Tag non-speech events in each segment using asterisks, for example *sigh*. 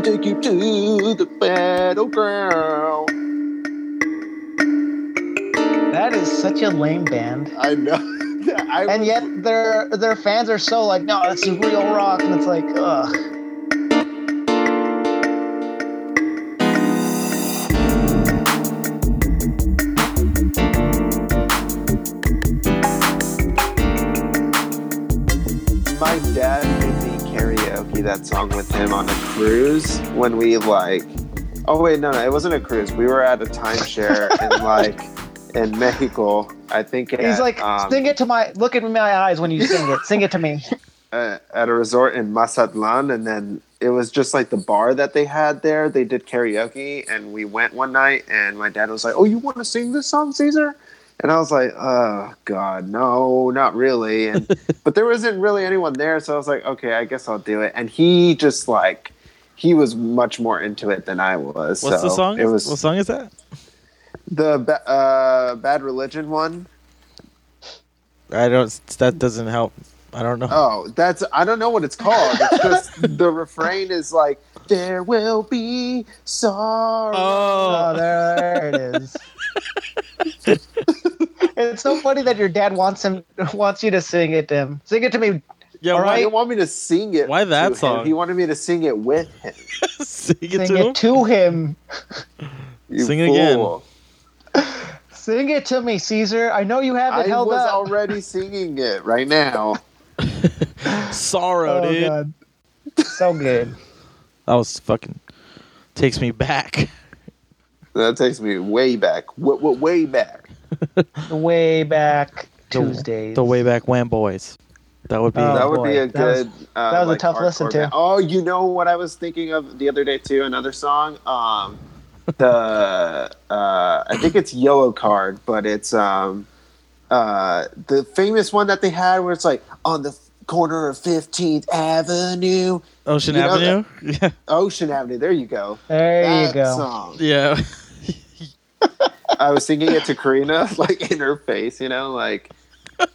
take you to the battleground. That is such a lame band. I know. *laughs* I And yet their their fans are so like, no, this is real rock, and it's like, ugh. That song with him on a cruise when we like. Oh wait, no, no, it wasn't a cruise. We were at a timeshare in *laughs* like in Mexico. I think He's at, like, um, sing it to my look at my eyes when you sing it. Sing it to me. *laughs* uh, at a resort in Mazatlan, and then it was just like the bar that they had there. They did karaoke, and we went one night, and my dad was like, "Oh, you want to sing this song, Caesar?" And I was like, "Oh God, no, not really." And *laughs* but there wasn't really anyone there, so I was like, "Okay, I guess I'll do it." And he just like he was much more into it than I was. What's the song? It was what song is that? the uh, Bad Religion one. I don't. That doesn't help. I don't know. Oh, that's I don't know what it's called. It's just *laughs* the refrain is like there will be sorrow. Oh, there, there it is. *laughs* *laughs* it's so funny that your dad wants him wants you to sing it to him. Sing it to me. yeah, all He right. didn't want me to sing it. Why that to him. song? He wanted me to sing it with him. *laughs* Sing it Sing to him. to him. You Sing it again. Sing it to me, Caesar. I know you have it I held was up. already *laughs* singing it right now. Sorrow, oh dude. god, so good. That was fucking takes me back. That takes me way back. W- w- way back. *laughs* Way back The- Tuesdays. The way back when boys. That would be. Oh, that would boy. be a That was- good. uh, that was a tough hardcore listen to. band. Oh, you know what I was thinking of the other day too? Another song. Um, *laughs* the uh, I think it's Yellowcard, but it's um, uh, the famous one that they had where it's like on the corner of Fifteenth Avenue, Ocean you know Avenue. *laughs* Yeah. Ocean Avenue. There you go. there that you go. Song. Yeah. *laughs* I was singing it to Karina, *laughs* like in her face, you know, like. *laughs*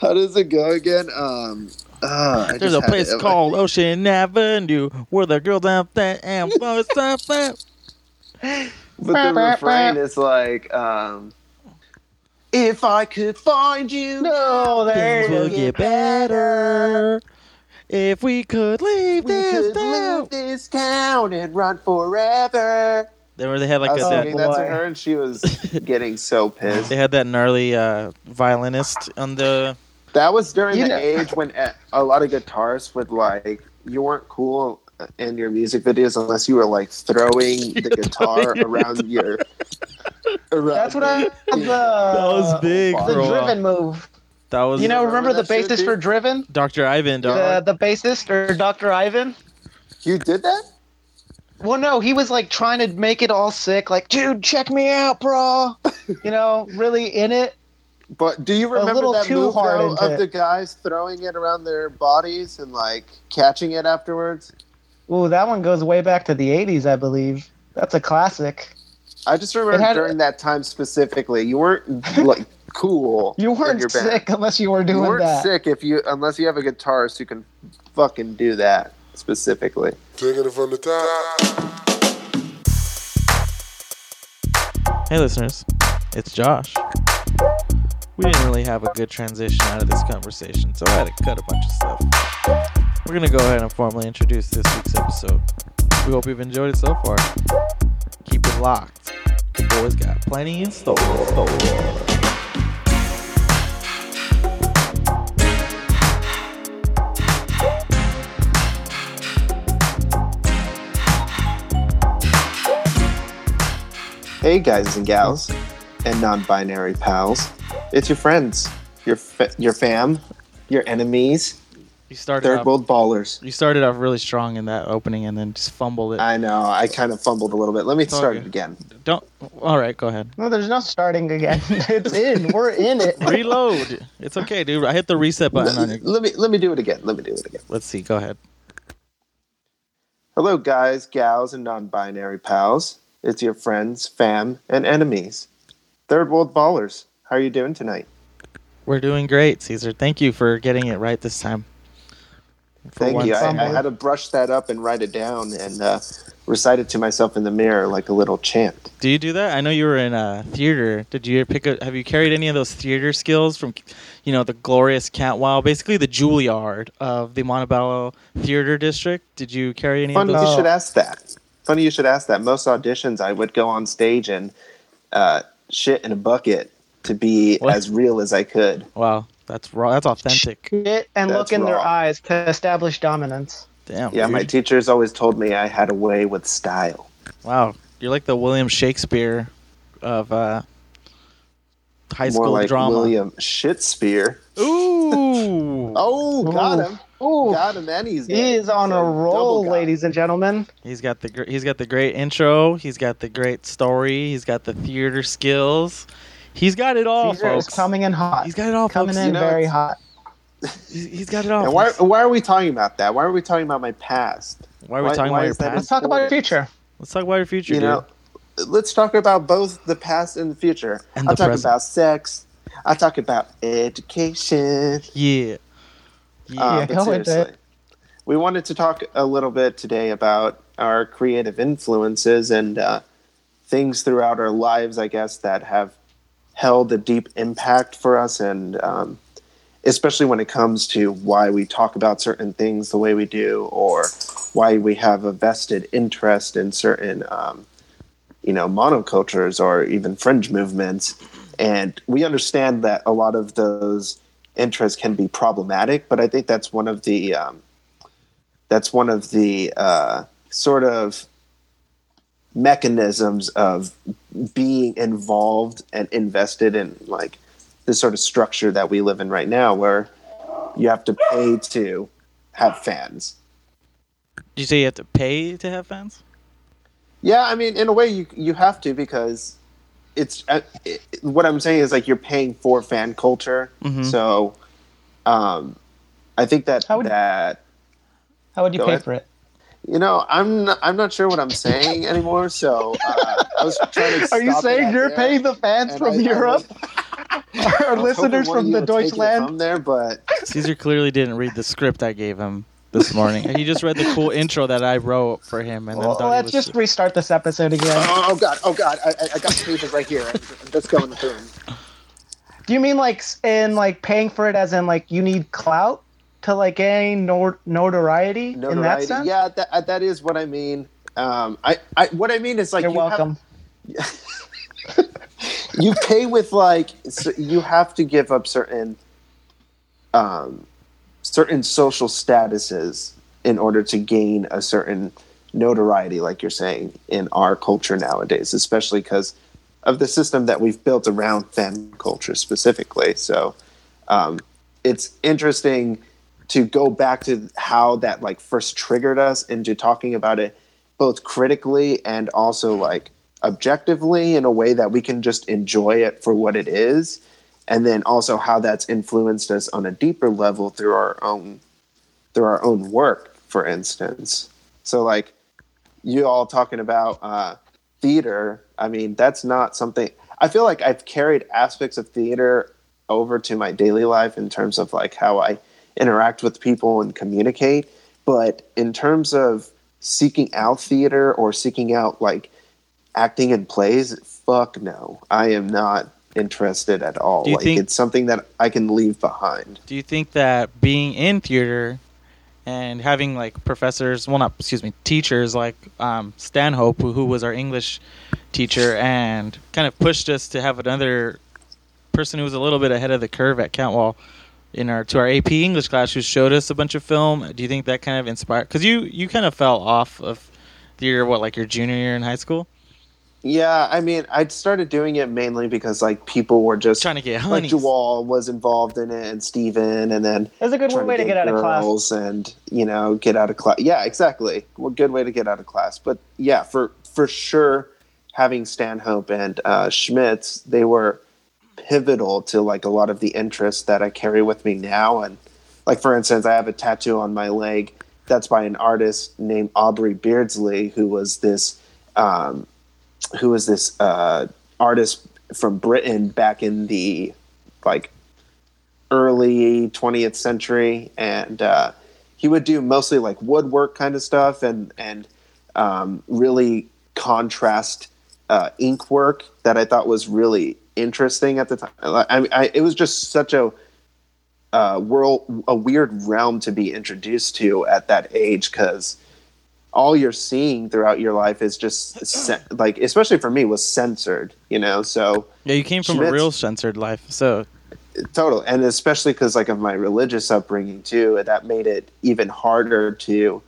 How does it go again? Um, uh, I There's just a place it. called Ocean Avenue where the girls out there and boys stop that. But the refrain is like, um, if I could find you, No, there Things it will is. get better if we could leave we this could town. leave this town and run forever. Then where they had like I was a, singing that, that to her, and she was *laughs* getting so pissed. they had that gnarly uh, violinist on the. That was during You the know- age when a- a lot of guitarists would like, you weren't cool in your music videos unless you were like throwing *laughs* the guitar around your. Around That's what I. The, That was big The for a. Driven move. That was You know, remember remember the that bassist for Driven? Dr. Ivan. The, the bassist or Dr. Ivan? You did that? Well, no, he was like trying to make it all sick, like, dude, check me out, bro. *laughs* you know, really in it. But do you remember that too move hard though, of it. the guys throwing it around their bodies and like catching it afterwards? Ooh, that one goes way back to the 80s, I believe. That's a classic. I just remember had- during that time specifically, you weren't *laughs* like cool. You weren't sick unless you were You doing weren't that. sick if you unless you have a guitarist who can fucking do that specifically. Taking it from the top. Hey, listeners, it's Josh. We didn't really have a good transition out of this conversation, so I had to cut a bunch of stuff. We're gonna go ahead and formally introduce this week's episode. We hope you've enjoyed it so far. Keep it locked. The boys got plenty in store. Hey guys and gals and non-binary pals. It's your friends, your fa- your fam, your enemies, You started third off, world ballers. you started off really strong in that opening and then just fumbled it. I know. I kind of fumbled a little bit. Let me start okay. it again. Don't. All right, go ahead. No, there's no starting again. *laughs* it's in. We're in it. Reload. It's okay, dude. I hit the reset button on your. Let me let me do it again. Let me do it again. Let's see. Go ahead. Hello, guys, gals, and non-binary pals. It's your friends, fam, and enemies. Third world ballers. How are you doing tonight? We're doing great, Caesar. Thank you for getting it right this time. for Thank you. I, I had to brush that up and write it down and uh, recite it to myself in the mirror like a little chant. Do you do that? I know you were in uh, theater. Did you pick up? Have you carried any of those theater skills from, you know, the glorious Cantwell, basically the Juilliard of the Montebello Theater District? Did you carry any Funny of you should ask that. Funny you should ask that. Most auditions, I would go on stage and uh, shit in a bucket to be What? as real as I could. Wow, that's raw. That's authentic. Shit and That's look in their eyes to establish dominance. Damn. Yeah, my teachers always told me I had a way with style. Wow, you're like the William Shakespeare of uh, high More school like drama. William Shitspire. Ooh. *laughs* Oh, got him. Ooh, Got him, and he's he is on a roll, ladies and gentlemen. He's got the he's got the great intro. He's got the great story. He's got the theater skills. He's got it all, Caesar is coming in hot. He's got it all, coming folks. in You know, very hot. *laughs* He's, he's got it all. And why, why are we talking about that? Why are we talking about my past? Why are we why- talking why about your past? Let's talk about your future. Let's talk about your future, you dude. know, let's talk about both the past and the future. And I'll the talk present. about sex. I'll talk about education. yeah. Yeah. Uh, but seriously, we wanted to talk a little bit today about our creative influences and uh, things throughout our lives, I guess, that have held a deep impact for us, and um, especially when it comes to why we talk about certain things the way we do, or why we have a vested interest in certain, um, you know, monocultures or even fringe movements. And we understand that a lot of those interests can be problematic, but I think that's one of the um, that's one of the uh, sort of mechanisms of being involved and invested in like this sort of structure that we live in right now, where you have to pay to have fans. Did you say you have to pay to have fans? Yeah, I mean, in a way, you you have to because it's uh, it, what I'm saying is like you're paying for fan culture. Mhm. So, um, I think that How would- that How would you pay ahead. for it? you know I'm not, I'm not sure what I'm saying anymore. So uh, I was trying to. *laughs* Are you stop it saying you're there, paying the fans from I- I Europe? *laughs* I Our was hoping listeners from the would take it Deutschland? from there, but Caesar clearly didn't read the script I gave him this morning. he just read the cool intro that I wrote for him, and then Well, thought he let's was just restart this episode again. oh, oh god, oh god, I, I- I got the pages right here. I'm, I'm just going through them. Do you mean like in like paying for it as in like you need clout to like gain nor- notoriety, in that sense? Yeah, that uh, that is what I mean. Um, I, I what I mean is like You're you have- welcome. *laughs* you pay with like so you have to give up certain um certain social statuses in order to gain a certain notoriety like you're saying in our culture nowadays especially because of the system that we've built around fan culture specifically. So um it's interesting to go back to how that like first triggered us into talking about it both critically and also like objectively in a way that we can just enjoy it for what it is and then also how that's influenced us on a deeper level through our own through our own work for instance. So like you all talking about uh, theater i mean that's not something i feel like i've carried aspects of theater over to my daily life in terms of like how i interact with people and communicate but in terms of seeking out theater or seeking out like acting in plays fuck no. I am not interested at all like think- it's something that i can leave behind Do you think that being in theater and having like professors, well, not excuse me, teachers like um, Stanhope, who, who was our English teacher, and kind of pushed us to have another person who was a little bit ahead of the curve at Cantwell in our to our AP English class, who showed us a bunch of film. Do you think that kind of inspired? Because you you kind of fell off of theater, what like your junior year in high school, yeah i mean i started doing it mainly because like people were just trying to get like honeys. Jawal was involved in it and Steven and then That's a good way to get out of class. and you know get out of class yeah exactly well, good way to get out of class but yeah for for sure having stanhope and uh, schmitz they were pivotal to like a lot of the interests that i carry with me now and like for instance i have a tattoo on my leg that's by an artist named aubrey beardsley who was this um, who was this uh, artist from britain back in the like early 20th century and uh, he would do mostly like woodwork kind of stuff and and um, really contrast uh, ink work that I thought was really interesting at the time. I, I, it was just such a uh, world, a weird realm to be introduced to at that age because all you're seeing throughout your life is just like, especially for me, was censored. You know, so Yeah, you came from a real censored life, so total and especially because like of my religious upbringing too that made it even harder to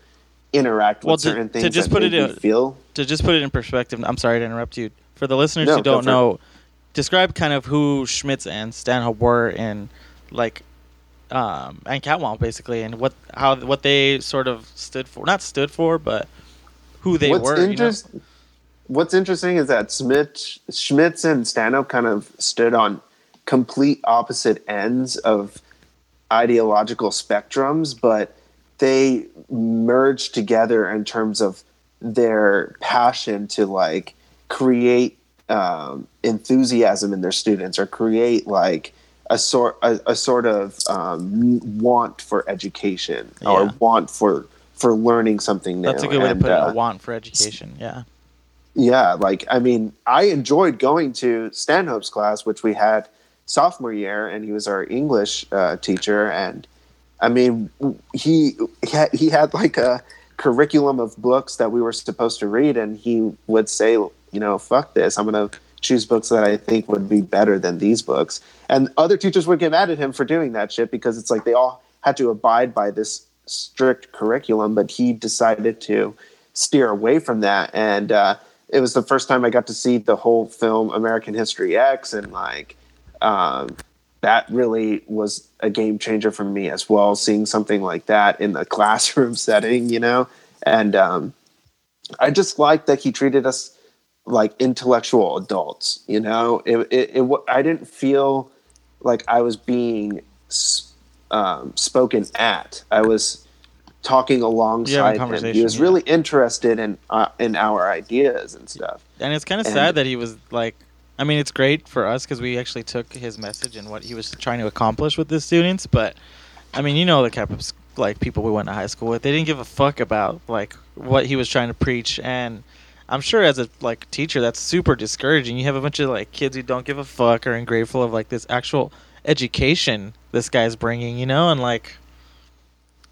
interact Well, with to- certain to things just that put it in- feel to just put it in perspective, I'm sorry to interrupt you. For the listeners No, who don't know, describe kind of who Schmitz and Stanhope were in like um and Catwalk basically and what how what they sort of stood for not stood for but who they what's were you know? what's interesting is that Schmitz, Schmitz and Stanhope kind of stood on complete opposite ends of ideological spectrums, but they merged together in terms of their passion to like create um, enthusiasm in their students or create like a sort a, a sort of um, want for education or want for for learning something new. That's a good way to And, put it. uh, A want for education. Yeah. yeah, like I mean, I enjoyed going to Stanhope's class, which we had sophomore year, and he was our English uh, teacher. And I mean, he he had, he had like a curriculum of books that we were supposed to read, and he would say, you know, fuck this, I'm gonna choose books that I think would be better than these books. And other teachers would get mad at him for doing that shit because it's like they all had to abide by this strict curriculum, but he decided to steer away from that. And uh, it was the first time I got to see the whole film American History X, and like um, that really was a game changer for me as well. Seeing something like that in the *laughs* classroom setting, you know, and um, I just liked that he treated us like intellectual adults. You know, it, it, it I didn't feel like I was being um, spoken at. I was talking alongside him. He was yeah. really interested in uh, in our ideas and stuff. And it's kind of sad that he was like. I mean, it's great for us because we actually took his message and what he was trying to accomplish with the students. But I mean, you know the type of like people we went to high school with. They didn't give a fuck about like what he was trying to preach. And I'm sure as a like teacher, that's super discouraging. You have a bunch of like kids who don't give a fuck or ungrateful of like this actual education this guy's bringing. You know, and like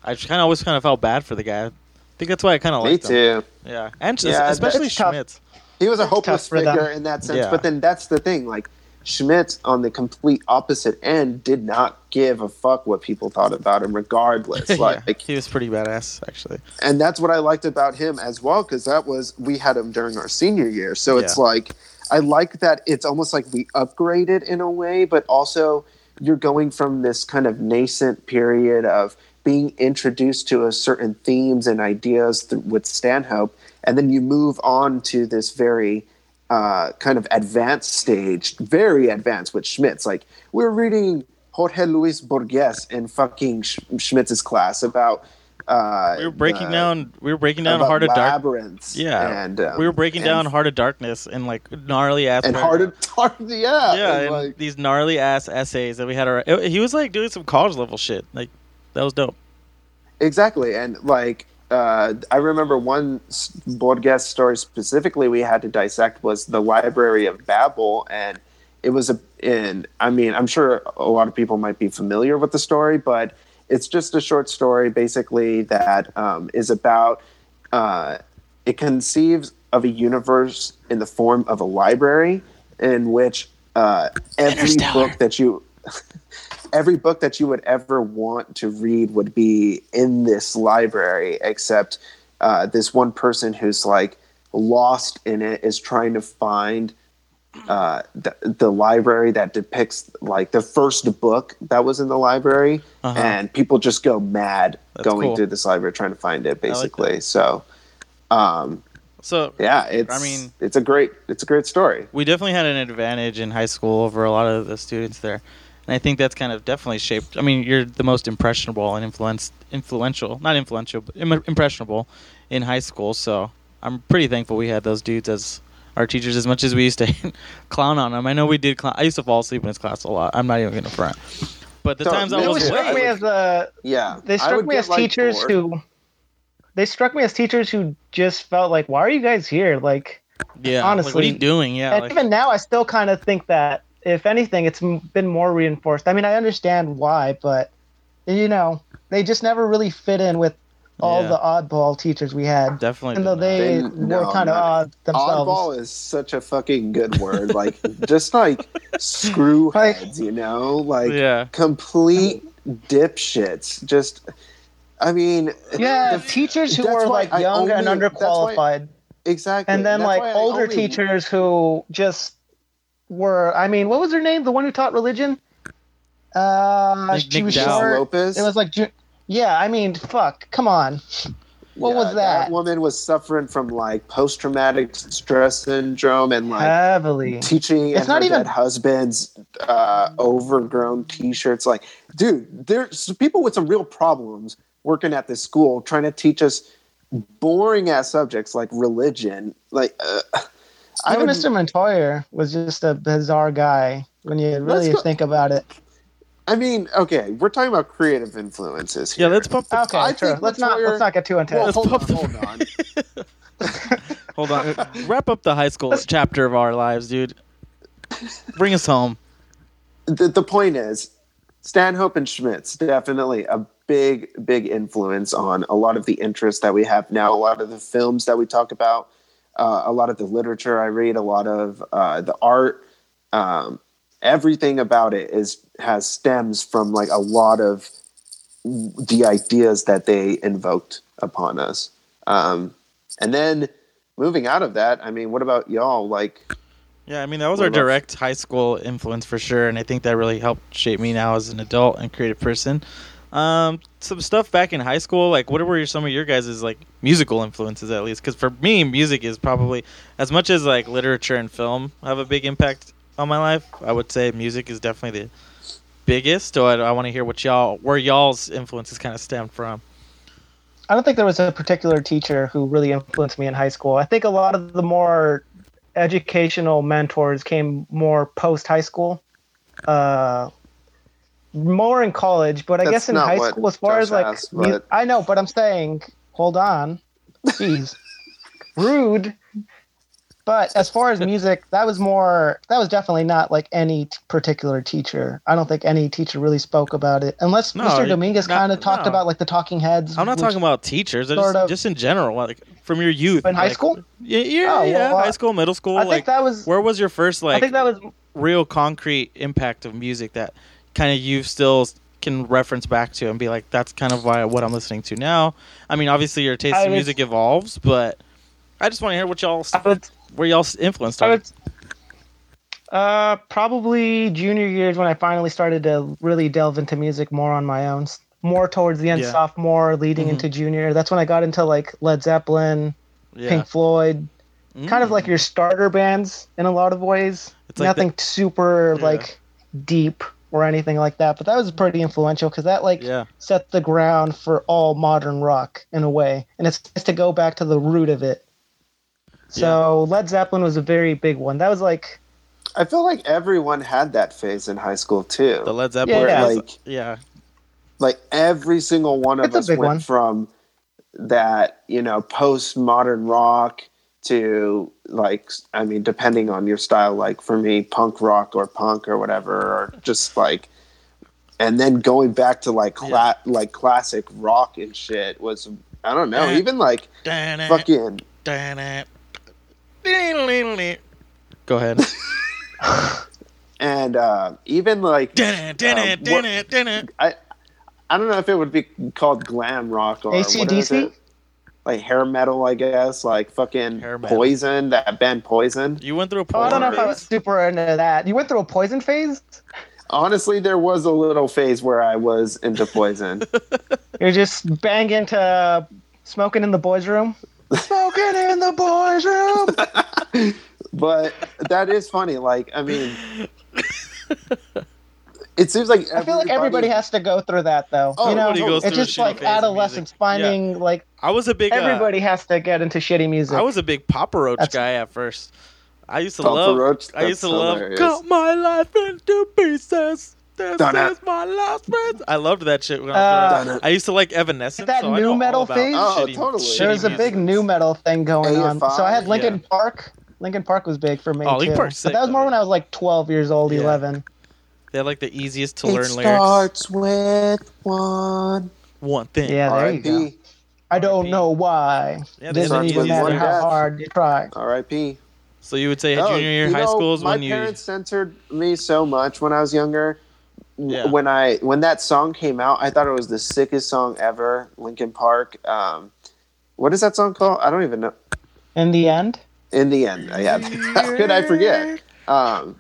I just kind of always kind of felt bad for the guy. I think that's why I kind of Me liked him. too. Yeah, and Yeah, that's especially tough. Schmitz. He was a It's hopeless tough for them. figure in that sense. Yeah. But then that's the thing. Like Schmitz, on the complete opposite end, did not give a fuck what people thought about him, regardless. *laughs* Yeah, Like, he was pretty badass, actually. and that's what I liked about him as well, because that was we had him during our senior year. So it's Yeah. like I like that it's almost like we upgraded in a way, but also you're going from this kind of nascent period of being introduced to a certain themes and ideas th- with Stanhope, and then you move on to this very uh, kind of advanced stage, very advanced with Schmitz. Like we're reading Jorge Luis Borges in fucking Sch- Schmitz's class about. Uh, We were breaking the- down. We were breaking down Heart of Darkness. Yeah, and um, we were breaking and- down Heart of Darkness and like gnarly ass. and Heart of *laughs* Heart. Yeah, yeah, and, and like, these gnarly ass essays that we had. Our it- he was like doing some college level shit. Like that was dope. Exactly, and like uh, I remember one s- Borges story specifically we had to dissect was the Library of Babel, and it was a. In I mean, I'm sure a lot of people might be familiar with the story, but it's just a short story basically that um, is about. Uh, it conceives of a universe in the form of a library in which uh, every book that you every book that you would ever want to read would be in this library except uh, this one person who's like lost in it is trying to find uh, the, the library that depicts like the first book that was in the library Uh-huh. and people just go mad That's going cool. through this library trying to find it like basically so um, So yeah it's I mean- it's a great it's a great story we definitely had an advantage in high school over a lot of the students there, and I think that's kind of definitely shaped. I mean, you're the most impressionable and influenced, influential, not influential, but Im- impressionable in high school. So I'm pretty thankful we had those dudes as our teachers. As much as we used to *laughs* clown on them, I know we did. Clown- I used to fall asleep in his class a lot. I'm not even gonna front. but the So, times I they They was would would- struck late, me as uh, Yeah, they struck me as like, teachers bored. who they struck me as teachers who just felt like, why are you guys here? Like, yeah, like, what are you doing? Yeah, and like, even now, I still kind of think that if anything, it's been more reinforced. I mean, I understand why, but you know, they just never really fit in with all Yeah. the oddball teachers we had. definitely. Even though they, They- were no, kind of odd themselves. Oddball is such a fucking good word. Like, just like screw *laughs* heads, you know? Like, yeah, complete dipshits. Just, I mean, Yeah, the- teachers who that's were like I young and only- that's why- underqualified, exactly. and then That's like older only- teachers who just were. I mean, what was her name? The one who taught religion. Uh, Nick- she was Dow. short. Lopez. It was like, yeah. I mean, fuck. Come on. what was that? That woman was suffering from like post traumatic stress syndrome and like Heavily. teaching It's and not her even- dead husband's uh, overgrown T-shirts. Like, dude, there's people with some real problems working at this school trying to teach us boring ass subjects like religion. Like, uh, I Even would, Mr. Montoya was just a bizarre guy when you really go- think about it. I mean, okay, we're talking about creative influences Here. yeah. Let's pump the. Okay, I sure. Let's not let's not get too Well, intense. hold on, pump the- hold on. Hold on, wrap up the high school chapter of our lives, dude. Bring us home. the, the point is stanhope and schmitz definitely a big big influence on a lot of the interests that we have now a lot of the films that we talk about uh, a lot of the literature i read a lot of uh, the art um, everything about it is has stems from like a lot of the ideas that they invoked upon us um, and then moving out of that i mean what about y'all like Yeah, I mean that was our direct high school influence for sure, and I think that really helped shape me now as an adult and creative person. Um, some stuff back in high school, like what were some of your guys' like musical influences at least? Because for me, music is probably as much as like literature and film have a big impact on my life. I would say music is definitely the biggest. So I, I want to hear what y'all where y'all's influences kind of stem from. I don't think there was a particular teacher who really influenced me in high school. I think a lot of the more educational mentors came more post high school, uh, more in college. But I That's guess in high school, as far Josh as like, asked, but- I know, but I'm saying, hold on, jeez, *laughs* rude. But as far as music, that was more. That was definitely not like any t- particular teacher. I don't think any teacher really spoke about it, unless No, Mr. Dominguez kind of talked no. about like the Talking Heads. I'm not talking about teachers, just, of- just in general, like from your youth. In high school? Yeah, yeah, Oh, yeah. high school, middle school. I like, think that was. where was your first like I think that was real concrete impact of music that kind of you still can reference back to and be like, that's kind of why what I'm listening to now. I mean, obviously your taste I in would- music evolves, but I just want to hear what y'all would, where y'all influenced. I would, uh, probably junior years when I finally started to really delve into music more on my own. More towards the end, Yeah. sophomore, leading Mhm. into junior. That's when I got into like Led Zeppelin, Yeah. Pink Floyd, kind of Mm. like your starter bands in a lot of ways. It's like Nothing super Yeah. like deep or anything like that, but that was pretty influential because that like yeah. set the ground for all modern rock in a way, and it's nice to go back to the root of it. So Led Zeppelin was a very big one. That was like I feel like everyone had that phase in high school too. The Led Zeppelin. Yeah. was- Like- yeah. like every single one of It's us went one. from that, you know, postmodern rock to like I mean, depending on your style, like for me, punk rock or punk or whatever, or *laughs* just like and then going back to like cla- like classic rock and shit was I don't know, even like fucking Go ahead. *laughs* and uh even like um, what- I I don't know if it would be called glam rock or what is AC/DC? It? Like hair metal, I guess. Like fucking Poison, that band Poison. You went through a poison. Oh, I don't know if I was super into that. You went through a poison phase? Honestly, there was a little phase where I was into Poison. *laughs* You're just banging to smoking in the boys' room? smoking in the boys' room! *laughs* but that is funny. Like, I mean, *laughs* it seems like I feel like everybody has to go through that, though. Oh, you know, everybody goes it's through a just like adolescence, music. finding like I was a big. uh, everybody has to get into shitty music. I was a big Papa Roach That's- guy at first. I used to Papa love. Roach? I used to That's love. Cut my life into pieces. This Dun-dun. is my last breath. I loved that shit. When I, Uh, was growing. I used to like Evanescence. That so nu metal thing? Oh, shitty- totally. shitty There was a big music. nu metal thing going on. So I had Lincoln yeah. Park. Linkin Park was big for me Oh, too. Linkin Park's but that was more though, when. I was like 12 years old, Yeah. 11. They had like the easiest to It learn lyrics. starts with one. One thing. Yeah, there you go. R.I.P. I don't R.I.P. know why. Yeah, they Doesn't starts even matter how death. hard you try. R.I.P. So you would say No, junior year high know, school is my when you. My parents censored me so much when I was younger. Yeah. When I when that song came out, I thought it was the sickest song ever. Linkin Park. Um, what is that song called? I don't even know. In the end, In the end, yeah. *laughs* How could I forget? Um,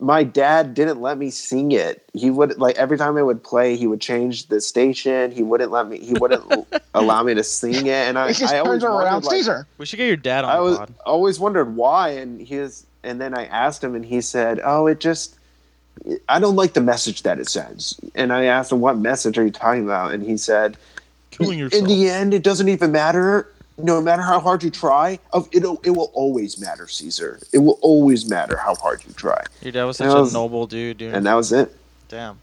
my dad didn't let me sing it. He would like every time I would play, he would change the station. He wouldn't let me. He wouldn't *laughs* allow me to sing it. And I, it just I always turns around. wondered, like, Caesar. We should get your dad on I was pod. always wondered why, and he was, and then I asked him, and he said, "Oh, it just, I don't like the message that it sends." And I asked him, "What message are you talking about?" And he said, Killing yourself. "In the end, it doesn't even matter. No matter how hard you try, of it, it will always matter, Caesar. It will always matter how hard you try." Your dad was such I a was- noble dude, dude. And that was it. Damn.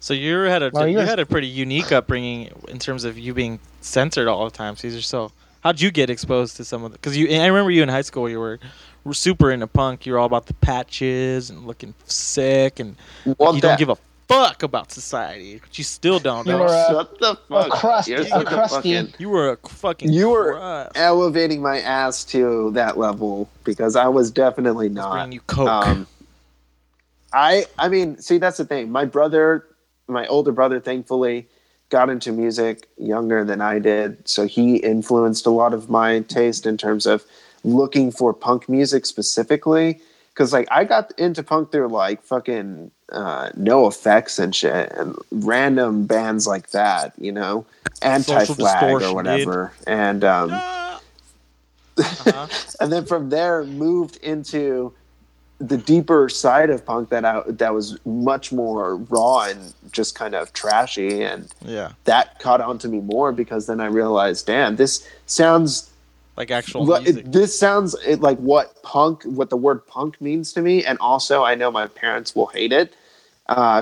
So you had a Well, you you're- had a pretty unique upbringing in terms of you being censored all the time, Caesar. So how'd you get exposed to some of the? Because you, I remember you in high school. You were, were super into punk. You were all about the patches and looking sick, and Well, you that- don't give a fuck about society. But you still don't. You though. were a- Shut the fuck. crust- You're a crusty- fucking- You were a fucking. You were crust. elevating my ass to that level because I was definitely not. bringing you coke. Um, I I mean, see, that's the thing. My brother, my older brother, thankfully, got into music younger than I did, so he influenced a lot of my taste in terms of looking for punk music specifically. Because like I got into punk through like fucking uh, NOFX and shit, and random bands like that, you know, anti flag or dude. whatever, and um. Uh-huh. *laughs* and then from there moved into the deeper side of punk that I, that was much more raw and just kind of trashy and yeah, that caught on to me more because then I realized damn this sounds like actual music. it, this sounds it, like what punk what the word punk means to me and also I know my parents will hate it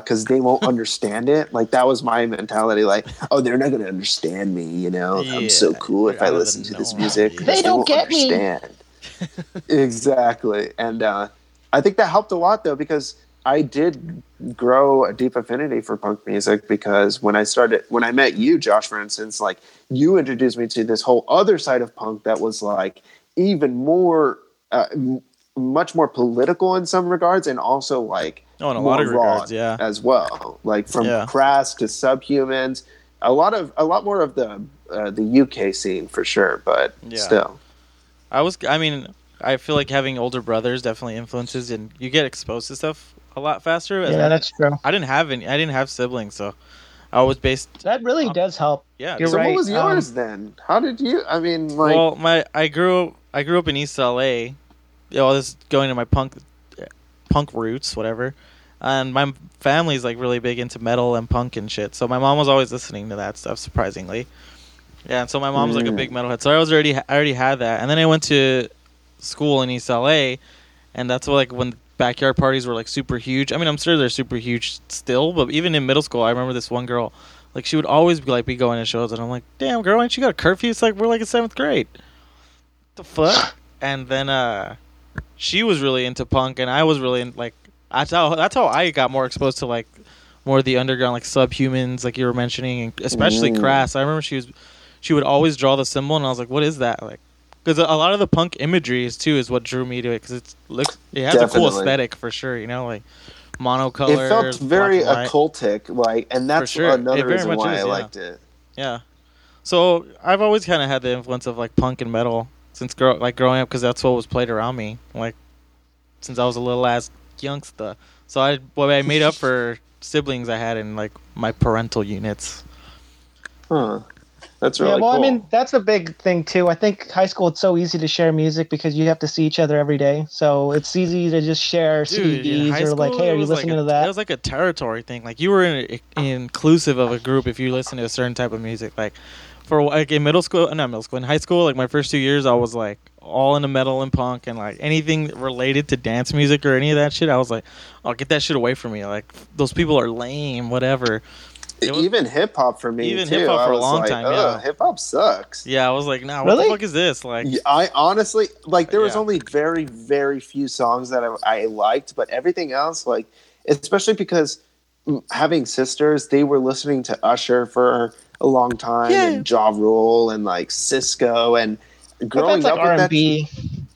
because they won't understand it like that was my mentality like oh they're not going to understand me you know i'm so cool if i out of the listen to this music yeah. 'cause They don't won't get me. understand. *laughs* exactly and uh, i think that helped a lot though because i did grow a deep affinity for punk music because when i started when i met you josh for instance like you introduced me to this whole other side of punk that was like even more uh, m- much more political in some regards and also like Oh, in a more lot of raw regards, yeah. as well like from Yeah. crass to subhumans a lot of a lot more of the uh, the uk scene for sure but Yeah. still I was. I mean, I feel like having older brothers definitely influences, and you get exposed to stuff a lot faster. Yeah, I- that's true. I didn't have any. I didn't have siblings, so I was based. That really Um, does help. Yeah. You're so right. what was um, yours then how did you i mean like well, my I grew I grew up in East LA. You know, this is going to my punk punk roots, whatever. And my family's like really big into metal and punk and shit. So my mom was always listening to that stuff, surprisingly. Yeah, and so my mom's like a Mm. big metalhead. So I was already I already had that. And then I went to school in East LA, and that's what, like when backyard parties were like super huge. I mean, I'm sure they're super huge still, but even in middle school, I remember this one girl, like she would always be like be going to shows, and I'm like, damn girl, ain't you got a curfew? It's like we're like in seventh grade. the fuck? *laughs* And then uh, she was really into punk, and I was really in, like that's how that's how I got more exposed to like more of the underground like subhumans, like you were mentioning, and especially Mm. Crass. I remember she was she would always draw the symbol, and I was like, what is that? Like because a lot of the punk imagery is too is what drew me to it because it's looks it has a cool aesthetic for sure. You know, like monocolors. it felt very black and white. occultic like and that's sure. Another reason why is, i yeah. liked it Yeah. So I've always kind of had the influence of like punk and metal since grow like growing up because that's what was played around me like since I was a little ass youngster. So I what I made up for siblings I had in like my parental units. huh that's really yeah, well, cool I mean, that's a big thing too. I think high school it's so easy to share music because you have to see each other every day. So it's easy to just share Dude, CDs high or like, hey, are you was like listening a- to that? It was like a territory thing. Like you were in, inclusive of a group if you listen to a certain type of music. Like for like in middle school, not middle school, in high school, like my first two years, I was like all into metal and punk and like anything related to dance music or any of that shit. I was like, oh, get that shit away from me. Like those people are lame, whatever. Was- even hip hop for me. Even hip-hop for a long like, time, yeah. hip hop sucks. Yeah, I was like, nah, what Really? the fuck is this? Like, I honestly like there was Yeah. only very very few songs that I, I liked, but everything else like especially because having sisters, they were listening to Usher for a long time Yeah. and Ja Rule and like Sisqo and But growing that's like up R with and that. B.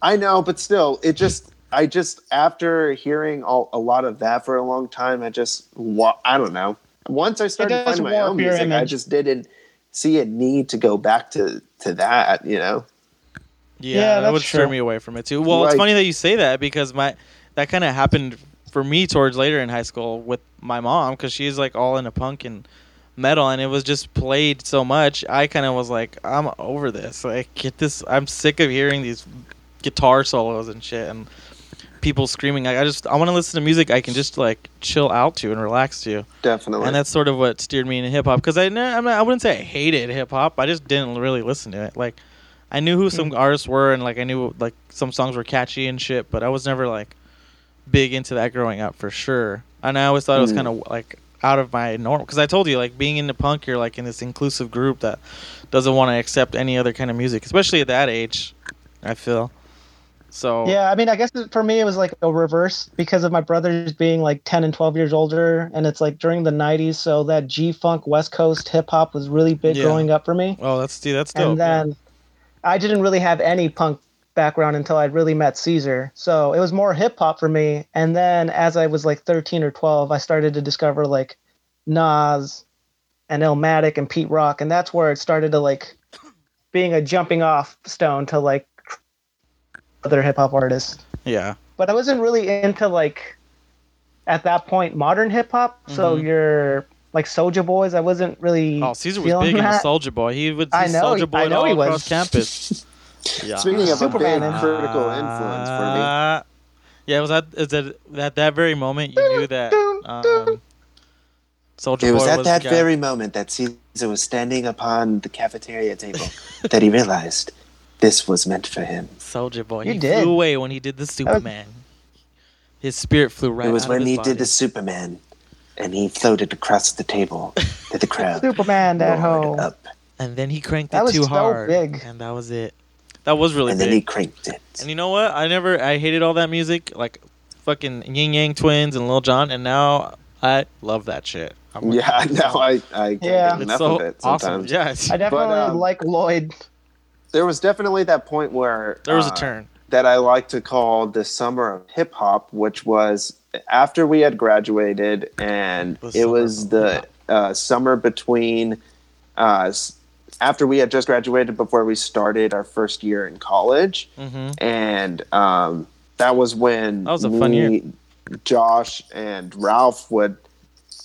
I know, but still, it just I just after hearing all, a lot of that for a long time, I just wa- I don't know. Once I started finding my own your music, I just didn't see a need to go back to to that. You know. Yeah, Yeah, that that's would steer me away from it too. Well, it's funny that you say that because my that kind of happened for me towards later in high school with my mom because she's like all into punk and metal, and it was just played so much. I kind of was like, I'm over this. Like, get this. I'm sick of hearing these guitar solos and shit and people screaming. I, I just I want to listen to music I can just like chill out to and relax to. Definitely. And that's sort of what steered me into hip hop because I, I'm I wouldn't say I hated hip hop. I just didn't really listen to it. Like, I knew who some artists were and like I knew like some songs were catchy and shit, but I was never like big into that growing up for sure. And I always thought it was Mm. kind of like out of my norm because I told you like being into punk, you're like in this inclusive group that doesn't want to accept any other kind of music, especially at that age. I feel. So Yeah, I mean, I guess for me it was like a reverse because of my brothers being like 10 and 12 years older, and it's like during the 90s, so that G Funk West Coast hip hop was really big Yeah. growing up for me. Oh, that's dude, that's dope. and then I didn't really have any punk background until I really met Caesar. So it was more hip hop for me. And then as I was like 13 or 12, I started to discover like Nas and Illmatic and Pete Rock. And that's where it started to like being a jumping off stone to like other hip hop artists. yeah. But I wasn't really into like at that point modern hip hop. So Mhm. you're like Soulja Boys. I wasn't really. Oh, Caesar was big into that. Soulja Boy. He would I know, Soulja Boy I know all he was. across campus. *laughs* Yeah. Speaking of Superman a big and- critical influence for me. Uh, Yeah, it was at is that at that very moment you knew that um, Soldier It was Boy at was that very moment that Caesar was standing upon the cafeteria table *laughs* that he realized this was meant for him. Soulja Boy. You he did. flew away when he did the Superman. His spirit flew right. it was out when of his he body. did the Superman, and he floated across the table to the *laughs* crowd. Superman that roared home. up, and then he cranked That it was too so hard, big. and that was it. That was really and then he cranked it. And you know what? I never, I hated all that music, like fucking Yin Yang Twins and Lil Jon, and now I love that shit. I'm like, Yeah, *laughs* now I, I can't Yeah. get it's enough so of it awesome. sometimes. Yeah, it's- I definitely um, like Lloyd. There was definitely that point where there was a uh, turn. that I like to call the summer of hip hop, which was after we had graduated, and The it was the uh, summer between uh, s- after we had just graduated before we started our first year in college, hmm and um, that was when That was a fun year. Josh and Ralph would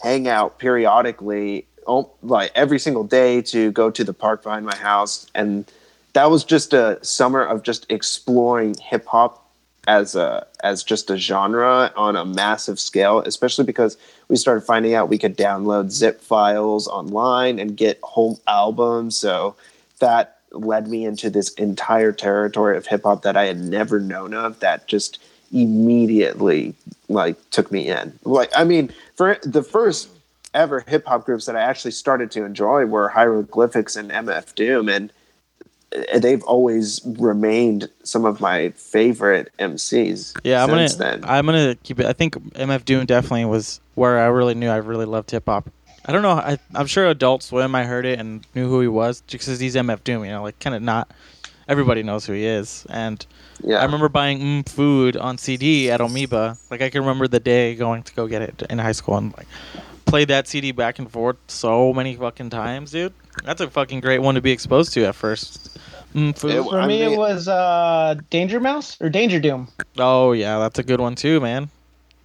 hang out periodically, like every single day, to go to the park behind my house, and that was just a summer of just exploring hip hop as a as just a genre on a massive scale, especially because we started finding out we could download zip files online and get whole albums. So that led me into this entire territory of hip hop that I had never known of that just immediately like took me in. Like I mean, for the first ever hip hop groups that I actually started to enjoy were Hieroglyphics and MF Doom and they've always remained some of my favorite MCs. Yeah, I'm gonna, then. I'm gonna keep it. I think MF Doom definitely was where I really knew I really loved hip hop. I don't know. I, I'm sure Adult Swim. I heard it and knew who he was because he's MF Doom. You know, like kind of not everybody knows who he is. And yeah, I remember buying mm, food on CD at Amoeba. Like I can remember the day going to go get it in high school and like played that CD back and forth so many fucking times, dude. That's a fucking great one to be exposed to at first. Mm, food. It- For me, mean- it was uh, Danger Mouse or Danger Doom. oh yeah, that's a good one too, man.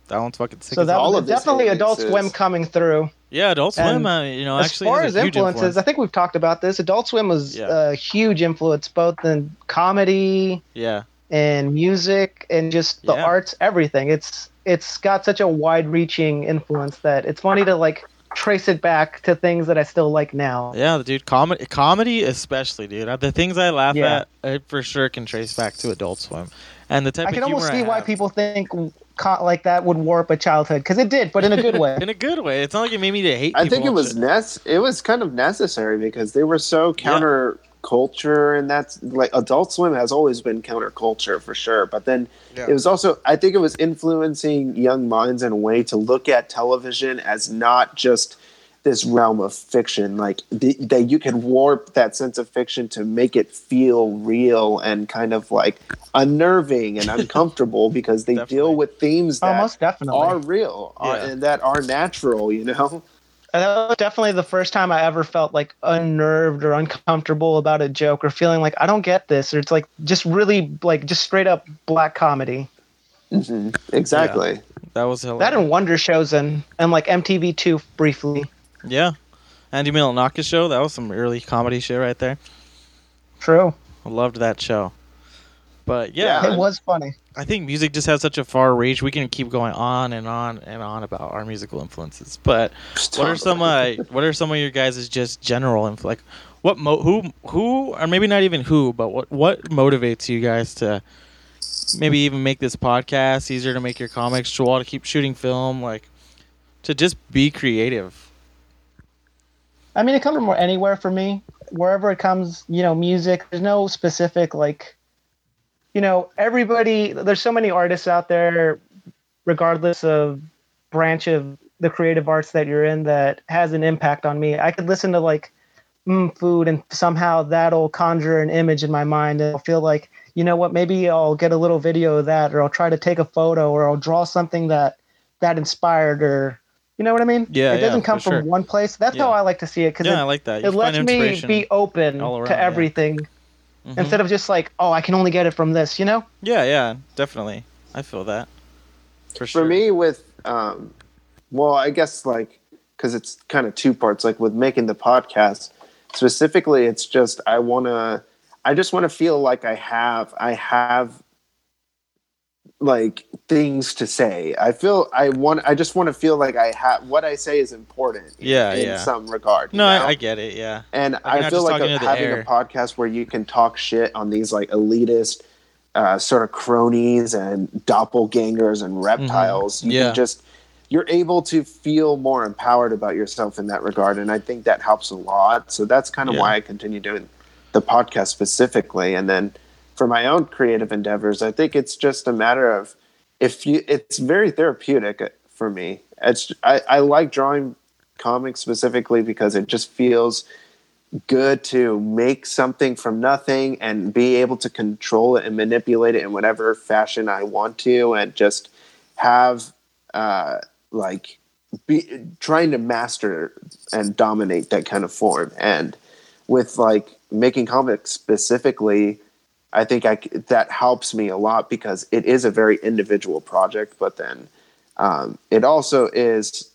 That one's fucking sick. So that all was of definitely Adult Swim coming through. Yeah, Adult Swim, uh, you know, as actually far as influences, influence. I think we've talked about this. Adult Swim was Yeah. a huge influence, both in comedy yeah, and music and just the Yeah. arts, everything. It's it's got such a wide-reaching influence that it's funny to like trace it back to things that I still like now. Yeah, dude, comedy, comedy especially, dude. Uh, The things I laugh Yeah. at, I for sure can trace back to Adult Swim, and the type I of can almost see why people think co- like that would warp a childhood because it did, but in a good way. *laughs* in a good way. It's not like it made me to hate. I people think it was shit. nec- it was kind of necessary because they were so counter culture and that's like Adult Swim has always been counterculture for sure. But then Yeah. it was also I think it was influencing young minds in a way to look at television as not just this realm of fiction like the, that you can warp that sense of fiction to make it feel real and kind of like unnerving and *laughs* uncomfortable because they Definitely. deal with themes Oh, that most definitely. are real uh, Yeah. and that are natural you know And that was definitely the first time I ever felt like unnerved or uncomfortable about a joke or feeling like I don't get this or it's like just really like just straight up black comedy. hmm Exactly. That was hilarious. That and Wonder Showzen and and like MTV2 briefly. yeah, Andy Milonakis show. That was some early comedy shit right there. True. I loved that show. But yeah, Yeah. It was funny. I think music just has such a far reach. We can keep going on and on and on about our musical influences. But what are some uh, what are some of your guys' just general influ- like what mo- who who or maybe not even who, but what what motivates you guys to maybe even make this podcast easier to make your comics, Joel to keep shooting film, like to just be creative. I mean, it comes from anywhere for me. Wherever it comes, you know, music. There's no specific like, you know, everybody. There's so many artists out there, regardless of branch of the creative arts that you're in, that has an impact on me. I could listen to like mm, food, and somehow that'll conjure an image in my mind, and I'll feel like, you know what, maybe I'll get a little video of that, or I'll try to take a photo, or I'll draw something that that inspired, or you know what I mean? Yeah, it doesn't yeah, come from sure. one place. That's how I like to see it because Yeah, I it, like that. You it lets me be open to yeah. Everything Mhm. instead of just like, oh, I can only get it from this. You know? Yeah, yeah, definitely. I feel that. For sure. For me, with um, well, I guess like because it's kind of two parts. Like with making the podcast specifically, it's just I want to. I just want to feel like I have. I have like things to say. I feel I want. I just want to feel like I have what I say is important. Yeah, in yeah. some regard. No. I, I get it. Yeah. And you're I feel like a, having air. a podcast where you can talk shit on these like elitist uh, sort of cronies and doppelgangers and reptiles. You Mm-hmm. Yeah. can just you're able to feel more empowered about yourself in that regard, and I think that helps a lot. So that's kind of Yeah. why I continue doing the podcast specifically, and then for my own creative endeavors, I think it's just a matter of if you. It's very therapeutic for me. It's I, I like drawing comics specifically because it just feels good to make something from nothing and be able to control it and manipulate it in whatever fashion I want to and just have uh like be trying to master and dominate that kind of form and with like making comics specifically I think I that helps me a lot because it is a very individual project but then um, it also is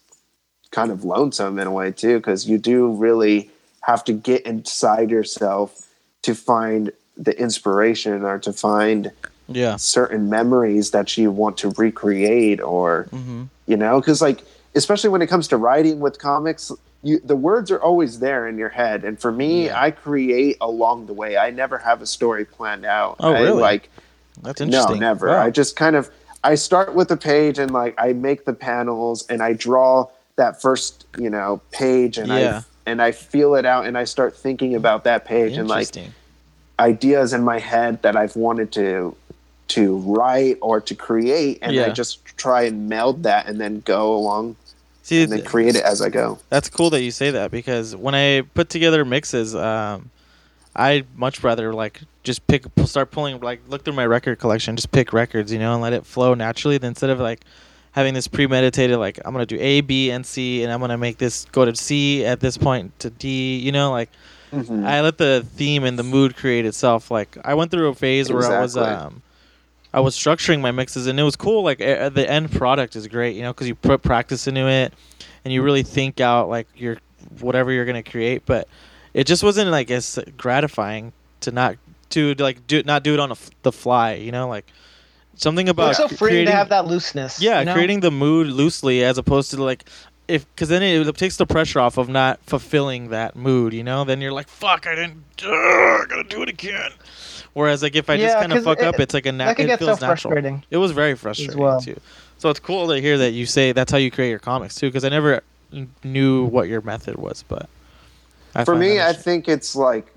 kind of lonesome in a way too because you do really have to get inside yourself to find the inspiration or to find Yeah. certain memories that you want to recreate or hmm you know because like especially when it comes to writing with comics you the words are always there in your head and for me Yeah. i create along the way i never have a story planned out Oh, I, really? like That's no, interesting. never. Wow. I just kind of I start with the page and like I make the panels and I draw that first, you know, page and Yeah. I and I feel it out and I start thinking about that page and like ideas in my head that I've wanted to to write or to create and I just try and meld that and then go along See, and then create it as I go. That's cool that you say that because when I put together mixes, um, I'd much rather like just pick, start pulling, like look through my record collection, just pick records, you know, and let it flow naturally. Then instead of like having this premeditated, like I'm gonna do A, B, and C, and I'm gonna make this go to C at this point to D, you know, like Mhm. I let the theme and the mood create itself. Like I went through a phase where I was um I was structuring my mixes and it was cool. Like uh, the end product is great, you know, because you put practice into it and you really think out like your whatever you're gonna create. But it just wasn't like as gratifying to not to like do not do it on a f the fly, you know, like something about it's so free to have that looseness. yeah, you know? creating the mood loosely as opposed to like if because then it, takes the pressure off of not fulfilling that mood. You know, then you're like, fuck, I didn't. Uh, I gotta do it again. Whereas like if I just kind of fuck it- up, it's like a that nat- it get so feels natural. frustrating. It was very frustrating well. too. So it's cool to hear that you say that's how you create your comics too, because I never knew what your method was. But I For me, I think it's like,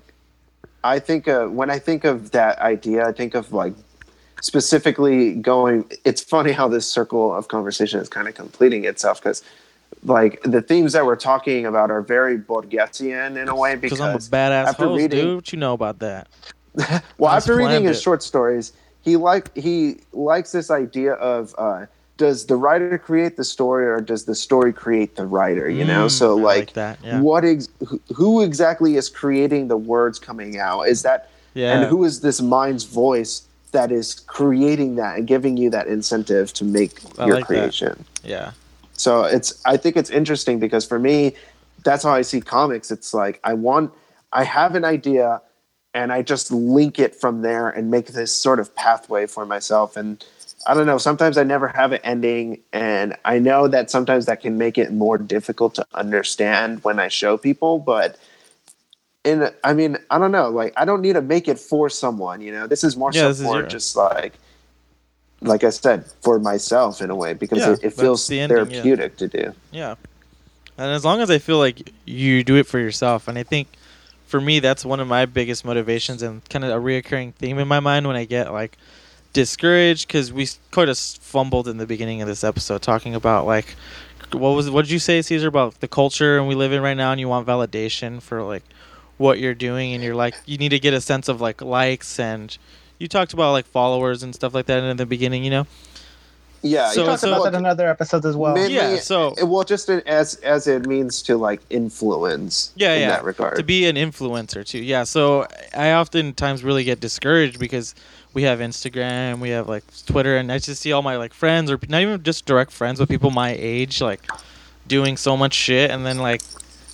I think uh, when I think of that idea, I think of like specifically going. It's funny how this circle of conversation is kind of completing itself because, like, the themes that we're talking about are very Borgesian in a way because I'm a badass after host, reading- dude. What you know about that? *laughs* well, after reading his it. short stories, he like he likes this idea of uh, does the writer create the story or does the story create the writer? You know, Mm, so I like, that. Yeah. what ex- who- who exactly is creating the words coming out? Is that Yeah. and who is this mind's voice that is creating that and giving you that incentive to make I your like that. creation? yeah. So it's I think it's interesting because for me, that's how I see comics. It's like I want I have an idea and I just link it from there and make this sort of pathway for myself. And I don't know, sometimes I never have an ending and I know that sometimes that can make it more difficult to understand when I show people, but in I mean, I don't know, like I don't need to make it for someone, you know. This is more Yeah, so this is for your- just like like I said, for myself in a way because Yeah, it, it feels the ending, yeah. therapeutic to do. Yeah. And as long as I feel like you do it for yourself, and I think for me that's one of my biggest motivations and kind of a reoccurring theme in my mind when I get like discouraged because we kind of fumbled in the beginning of this episode talking about like what was what did you say Caesar about the culture and we live in right now and you want validation for like what you're doing and you're like you need to get a sense of like likes and you talked about like followers and stuff like that in the beginning you know Yeah, So- we talked so- about that in other episodes as well. Mainly- Yeah, so- it- well, just as as it means to like influence. yeah, in yeah. that regard. To be an influencer too. Yeah. So I oftentimes really get discouraged because we have Instagram, we have like Twitter, and I just see all my like friends or not even just direct friends, but people my age like doing so much shit, and then like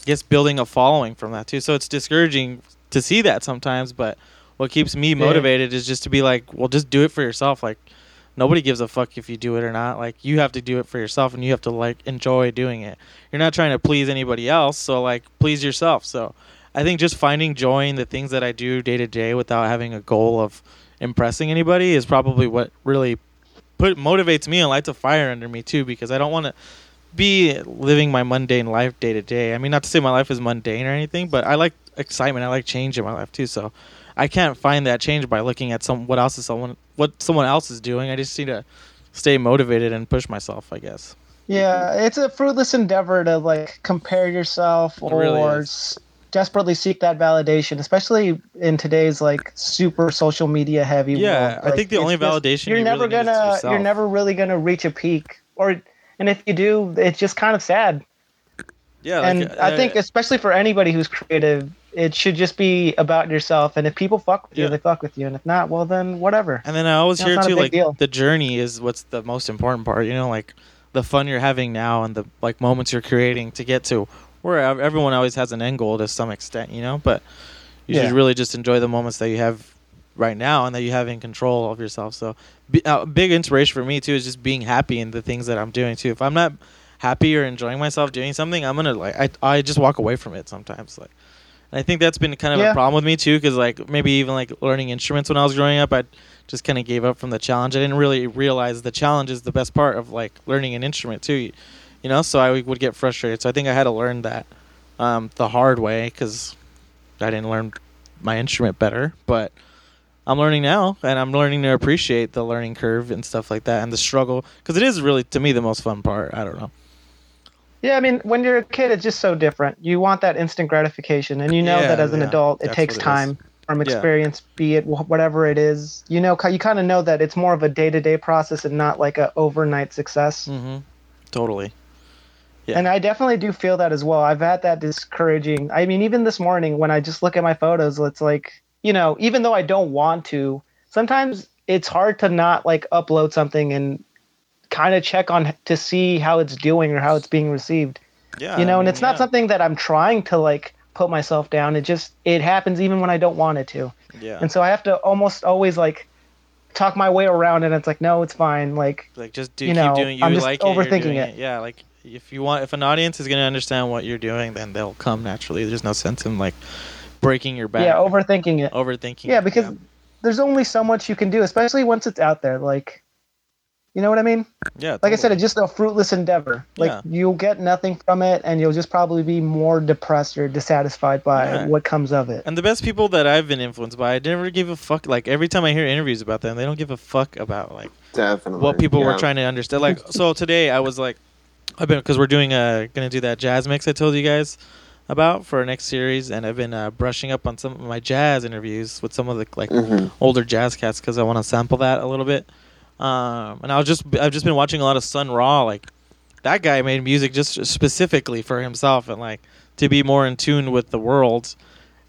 guess building a following from that too. So it's discouraging to see that sometimes, but what keeps me motivated is just to be like, well, just do it for yourself. Like nobody gives a fuck if you do it or not. Like you have to do it for yourself, and you have to like enjoy doing it. You're not trying to please anybody else, so like please yourself. So I think just finding joy in the things that I do day to day without having a goal of impressing anybody is probably what really put motivates me and lights a fire under me too because I don't want to be living my mundane life day to day. I mean, not to say my life is mundane or anything, but I like excitement. I like change in my life too. So I can't find that change by looking at some what else is someone what someone else is doing. I just need to stay motivated and push myself. I guess. Yeah, it's a fruitless endeavor to like compare yourself or really s- desperately seek that validation, especially in today's like super social media heavy world Yeah, world. I think the only just- validation you're you never really need is to gonna you're never really gonna reach a peak, or and if you do, it's just kind of sad. Yeah, and like, I uh, think especially for anybody who's creative, it should just be about yourself. And if people fuck with you, Yeah. they fuck with you, and if not, well then whatever. And then I always hear it's not a too, like deal. the journey is what's the most important part. You know, like the fun you're having now and the like moments you're creating to get to where everyone always has an end goal to some extent. You know, but you Yeah. should really just enjoy the moments that you have right now and that you have in control of yourself. So, be, uh, big inspiration for me too is just being happy in the things that I'm doing too. If I'm not happy or enjoying myself doing something, I'm gonna like I I just walk away from it sometimes. Like, I think that's been kind of Yeah. a problem with me too, because like maybe even like learning instruments when I was growing up, I just kind of gave up from the challenge. I didn't really realize the challenge is the best part of like learning an instrument too. You, know, so I would get frustrated. So I think I had to learn that um, the hard way because I didn't learn my instrument better, but. I'm learning now, and I'm learning to appreciate the learning curve and stuff like that, and the struggle, because it is really to me the most fun part. I don't know. Yeah, I mean, when you're a kid, it's just so different. You want that instant gratification, and you know Yeah, that as an yeah, adult, it takes what it is. time from Yeah. experience, be it whatever it is. You know, you kind of know that it's more of a day-to-day process and not like a overnight success. Mm-hmm. Totally. Yeah. And I definitely do feel that as well. I've had that discouraging. I mean, even this morning when I just look at my photos, it's like, you know, even though I don't want to, sometimes it's hard to not like upload something and kind of check on to see how it's doing or how it's being received. Yeah. you know, I and it's not yeah. something that I'm trying to like put myself down. It just it happens even when I don't want it to. Yeah. And so I have to almost always like talk my way around and it's like no, it's fine. Like like just do you keep know, doing you I'm just like overthinking doing it. Yeah, like if you want, if an audience is gonna understand what you're doing, then they'll come naturally. There's no sense in like breaking your back. Yeah, overthinking it. overthinking. Yeah, it, because there's only so much you can do, especially once it's out there. Like, you know what I mean? yeah, Like I said, it's just a fruitless endeavor. Like Yeah. you'll get nothing from it, and you'll just probably be more depressed or dissatisfied by Yeah. what comes of it. And the best people that I've been influenced by, I never give a fuck. Like every time I hear interviews about them, they don't give a fuck about like Definitely. what people were trying to understand. Like *laughs* so today, I was like, I've been because we're doing uh gonna do that jazz mix I told you guys about for our next series, and I've been uh, brushing up on some of my jazz interviews with some of the like Mhm. older jazz cats because I want to sample that a little bit. Um, and I was just I've just been watching a lot of Sun Ra. Like that guy made music just specifically for himself and like to be more in tune with the world.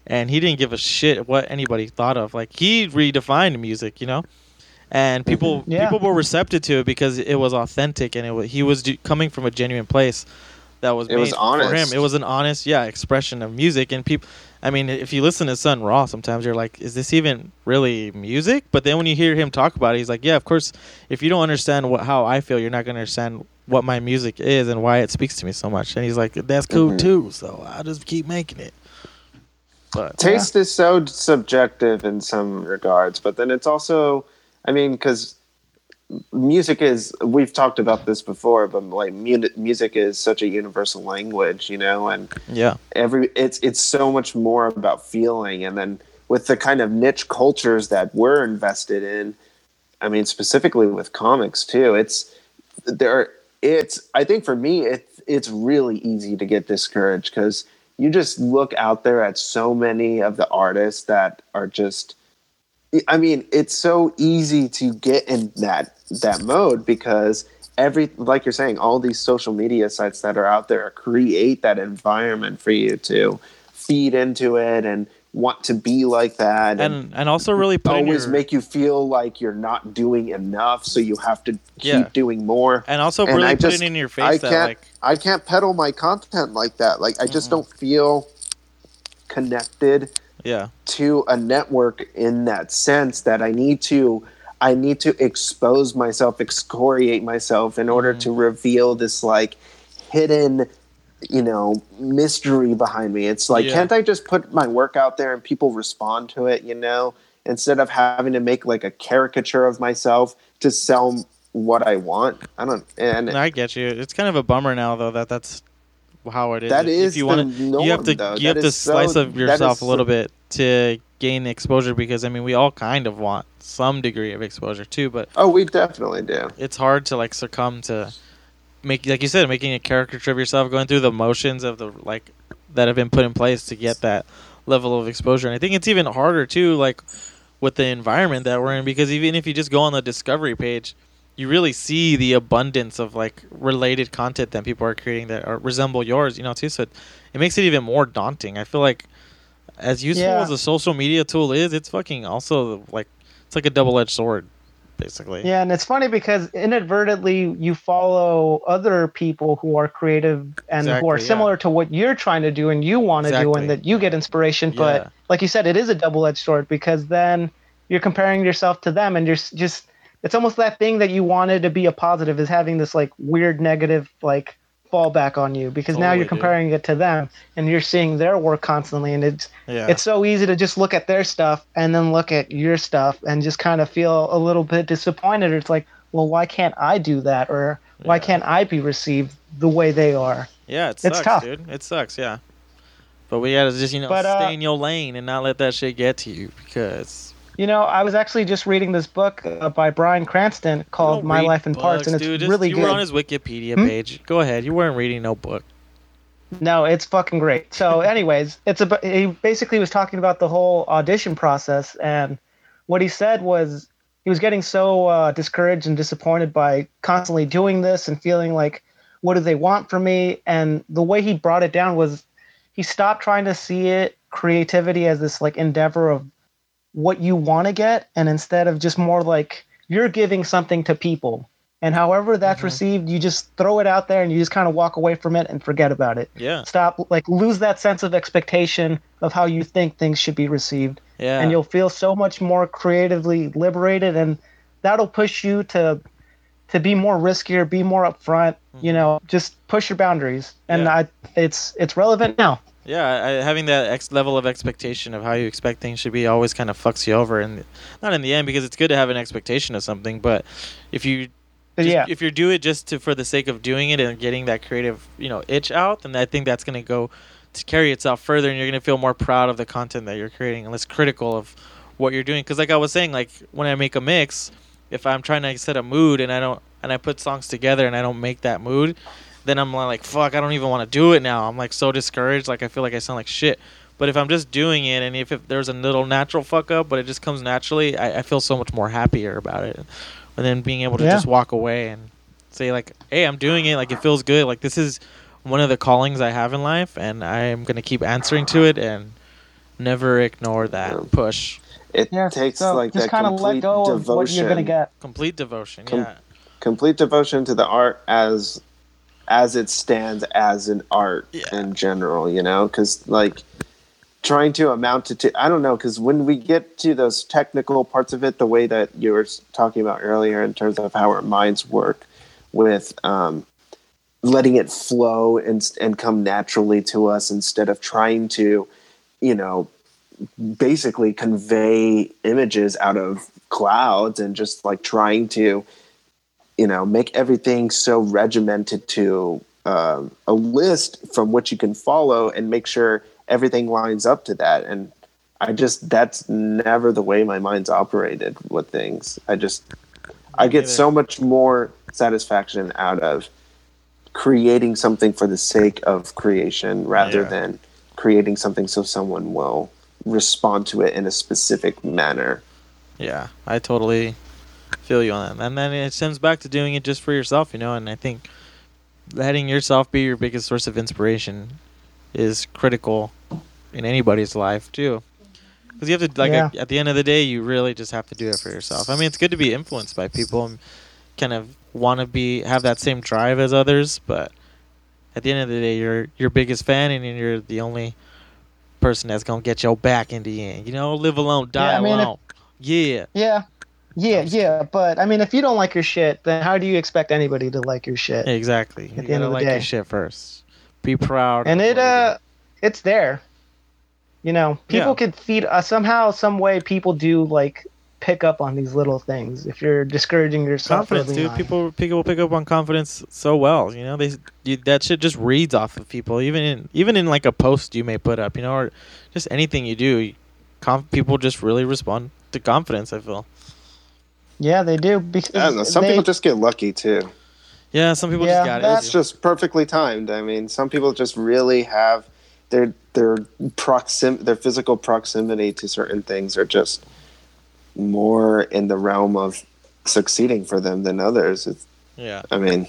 And he didn't give a shit what anybody thought of. Like he redefined music, you know. And people Yeah. people were receptive to it because it was authentic and it was, he was do, coming from a genuine place that was It was made for him. It was an honest, yeah, expression of music. And people, I mean, if you listen to Sun Ra, sometimes you're like, is this even really music? But then when you hear him talk about it, he's like, yeah, of course. If you don't understand what how I feel, you're not gonna understand what my music is and why it speaks to me so much. And he's like, that's cool Mhm. too. So I'll just keep making it. But Taste is so subjective in some regards, but then it's also, I mean, because music is, we've talked about this before, but like mu- music is such a universal language, you know, and yeah, every it's it's so much more about feeling. And then with the kind of niche cultures that we're invested in i mean specifically with comics too it's there it's i think for me it's it's really easy to get discouraged because you just look out there at so many of the artists that are just i mean it's so easy to get in that that mode because every like you're saying all these social media sites that are out there create that environment for you to feed into it and want to be like that and, and and also really always your, make you feel like you're not doing enough so you have to keep Yeah. doing more and also and really I put just- it in your face I that can't like I can't peddle my content like that like I just Mhm. don't feel connected yeah to a network in that sense that I need to I need to expose myself, excoriate myself in order Mhm. to reveal this like hidden you know mystery behind me. It's like Yeah. can't I just put my work out there and people respond to it, you know, instead of having to make like a caricature of myself to sell what I want. I don't and I get you. It's kind of a bummer now though that that's how it is. that If- is if you want to you have to though. you have to is so- slice of yourself a little bit to gain exposure because I mean we all kind of want some degree of exposure too, but Oh, we definitely do. it's hard to like succumb to make like you said making a caricature of yourself going through the motions of the like that have been put in place to get that level of exposure and i think it's even harder too like with the environment that we're in because even if you just go on the discovery page you really see the abundance of like related content that people are creating that are, resemble yours you know too so it, it makes it even more daunting i feel like as useful Yeah. as a social media tool is it's fucking also like it's like a double-edged sword basically Yeah, and it's funny because inadvertently you follow other people who are creative and who Exactly, are yeah. similar to what you're trying to do and you want to do and that you get inspiration. Yeah. But like you said, it is a double edged sword because then you're comparing yourself to them and you're just, it's almost that thing that you wanted to be a positive is having this like weird negative like fallback on you because now you're dude. comparing it to them and you're seeing their work constantly and it's yeah it's so easy to just look at their stuff and then look at your stuff and just kind of feel a little bit disappointed. Or it's like, well, why can't I do that? Or why Yeah. can't I be received the way they are? Yeah, it It's sucks, tough. dude. It sucks, yeah. But we gotta just, you know, But, uh, stay in your lane and not let that shit get to you because You know, I was actually just reading this book uh, by Bryan Cranston called My Life in Parts, and it's dude. Really you good. were on his Wikipedia Hmm? page. Go ahead. You weren't reading no book. No, it's fucking great. So, *laughs* anyways, it's a he basically was talking about the whole audition process, and what he said was he was getting so uh, discouraged and disappointed by constantly doing this and feeling like, what do they want from me? And the way he brought it down was he stopped trying to see it creativity as this like endeavor of what you want to get, and instead of just more like you're giving something to people. And however that's Mhm. received, you just throw it out there and you just kind of walk away from it and forget about it Yeah. stop like lose that sense of expectation of how you think things should be received Yeah. and you'll feel so much more creatively liberated and that'll push you to to be more riskier, be more upfront. You Mhm. know, just push your boundaries, and Yeah. I, it's it's relevant now. Yeah, I, having that ex- level of expectation of how you expect things should be always kind of fucks you over, and not in the end because it's good to have an expectation of something, but if you just- yeah, if you do it just to for the sake of doing it and getting that creative you know itch out, then I think that's going to go to carry itself further, and you're going to feel more proud of the content that you're creating and less critical of what you're doing. Because like I was saying, like when I make a mix, if I'm trying to set a mood and I don't and I put songs together and I don't make that mood, then I'm like, fuck, I don't even want to do it now. I'm like so discouraged. Like I feel like I sound like shit. But if I'm just doing it, and if, if there's a little natural fuck up, but it just comes naturally, I, I feel so much more happier about it. And then being able to Yeah. just walk away and say like, hey, I'm doing it. Like it feels good. Like this is one of the callings I have in life, and I am gonna keep answering to it and never ignore that push. It yeah. takes so like just that kind of complete let go devotion, of what you're gonna get. Complete devotion. Com- yeah. complete devotion to the art as as it stands as an art Yeah. in general. You know, because like trying to amount to, to I don't know, because when we get to those technical parts of it, the way that you were talking about earlier in terms of how our minds work with um, letting it flow and and come naturally to us instead of trying to, you know, basically convey images out of clouds and just like trying to you know make everything so regimented to um, a list from which you can follow and make sure everything lines up to that. And i just that's never the way my mind's operated with things. I just i get so much more satisfaction out of creating something for the sake of creation rather Yeah. than creating something so someone will respond to it in a specific manner. Yeah, I totally feel you on that. And then it stems back to doing it just for yourself, you know. And I think letting yourself be your biggest source of inspiration is critical in anybody's life too. Because you have to, like, Yeah. at, the end of the day, you really just have to do it for yourself. I mean, it's good to be influenced by people and kind of want to be have that same drive as others, but at the end of the day, you're your biggest fan, and you're the only person that's gonna get your back in the end. You know, live alone, die Yeah, I mean, if- alone. yeah. Yeah, yeah, yeah. But I mean, if you don't like your shit, then how do you expect anybody to like your shit? Exactly. You At the gotta end of the like your day. shit first. Be proud. and it uh it's there you know people Yeah. could feed uh, somehow some way people do like pick up on these little things if you're discouraging yourself confidence, dude. People people pick up on confidence so well. You know, they you, that shit just reads off of people. Even in even in like a post you may put up, you know, or just anything you do. Conf- people just really respond to confidence. I feel. Yeah they do because I don't know. Some they- people just get lucky too. Yeah, some people Yeah, just got it. that's It's just perfectly timed. I mean, some people just really have their their proxim their physical proximity to certain things are just more in the realm of succeeding for them than others. It's, yeah. I mean,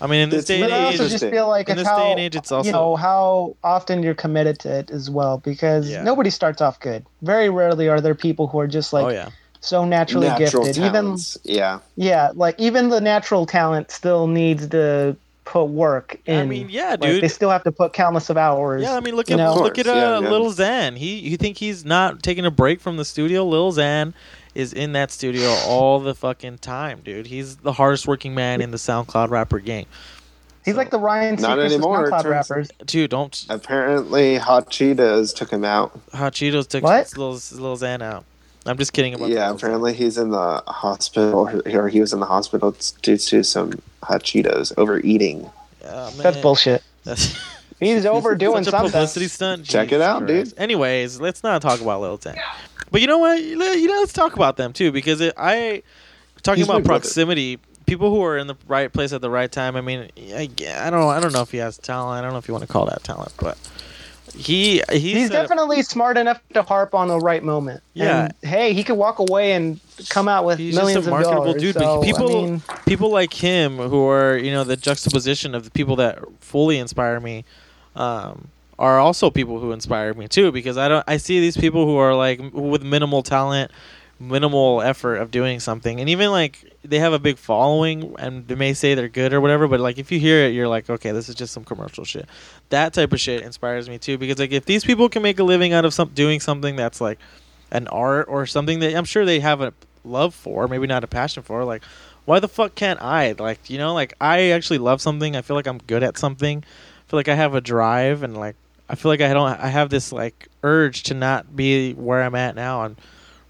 I mean, in this It's day but and I age, also just feel like in it's this how day and age, it's also you know how often you're committed to it as well because Yeah. nobody starts off good very rarely are there people who are just like oh yeah, so naturally natural gifted even yeah, yeah like even the natural talent still needs to put work in I mean, yeah, Like, dude. they still have to put countless of hours Yeah, I mean, look at know? look at Of uh, course, yeah, yeah. Lil Xan. He you think he's not taking a break from the studio? Lil Xan is in that studio *sighs* all the fucking time, dude. He's the hardest working man in the SoundCloud rapper game. He's So- like the Ryan Not Seacrest of anymore, SoundCloud turns- rappers. dude. Don't apparently Hot Cheetos took him out. Hot Cheetos took What? Lil, Lil Xan out. I'm just kidding about. Yeah, Lil Xan. apparently he's in the hospital, or he was in the hospital due to some Hot Cheetos overeating. Yeah, That's bullshit. That's *laughs* He's overdoing such a something. publicity stunt. Check it Jesus out, dude. Anyways, let's not talk about Lil Xan. But you know what? You know, let's talk about them too because it, I talking He's about big with it. proximity. People who are in the right place at the right time. I mean, I, I don't, I don't know if he has talent. I don't know if you want to call that talent, but he he's, He's a- definitely smart enough to harp on the right moment. Yeah. And, hey, he could walk away and come out with He's just a millions of marketable dollars. dude, but people- I mean, people like him who are you know the juxtaposition of the people that fully inspire me um, are also people who inspire me too because I don't I see these people who are like with minimal talent minimal effort of doing something and even like they have a big following and they may say they're good or whatever but like if you hear it you're like okay this is just some commercial shit that type of shit inspires me too because like if these people can make a living out of some doing something that's like an art or something that I'm sure they have a love for maybe not a passion for like why the fuck can't I? Like, you know, like I actually love something. I feel like I'm good at something. I feel like I have a drive and like I feel like I don't I have this like urge to not be where I'm at now and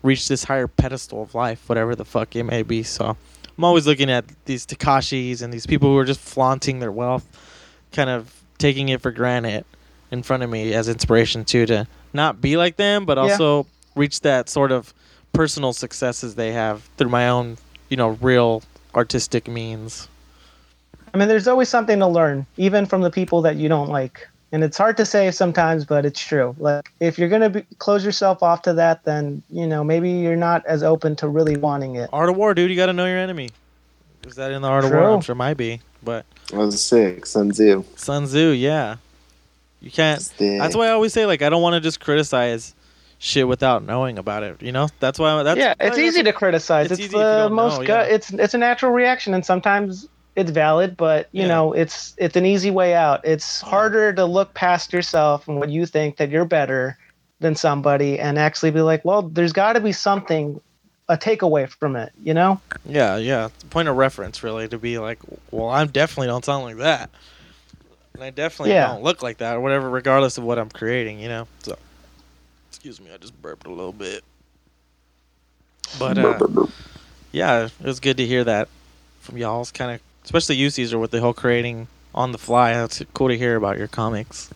reach this higher pedestal of life, whatever the fuck it may be. So I'm always looking at these Tekashis and these people who are just flaunting their wealth, kind of taking it for granted in front of me as inspiration too to not be like them, but Yeah. also reach that sort of personal successes they have through my own, you know, real artistic means. I mean, there's always something to learn, even from the people that you don't like. And it's hard to say sometimes, but it's true. Like, if you're gonna be, close yourself off to that, then you know maybe you're not as open to really wanting it. Art of War, dude, you got to know your enemy. Is that in the Art of War? True. I'm sure it might be, but I was sick. Sun Tzu. Sun Tzu, yeah. You can't. Sick. That's why I always say like I don't want to just criticize shit without knowing about it. You know, that's why. That's yeah, it's why- easy to criticize. it's It's, easy if you the don't most know, gut. yeah. It's it's a natural reaction, and sometimes it's valid. But you Yeah. know, it's it's an easy way out. It's harder to look past yourself and what you think that you're better than somebody, and actually be like, well, there's got to be something, a takeaway from it. You know? Yeah, yeah. It's a point of reference, really, to be like, well, I definitely don't sound like that, and I definitely Yeah. don't look like that, or whatever, regardless of what I'm creating. You know. So, excuse me, I just burped a little bit. But uh, *laughs* yeah, it was good to hear that from y'all's kind of, especially you, Caesar, with the whole creating on the fly. That's cool to hear about your comics.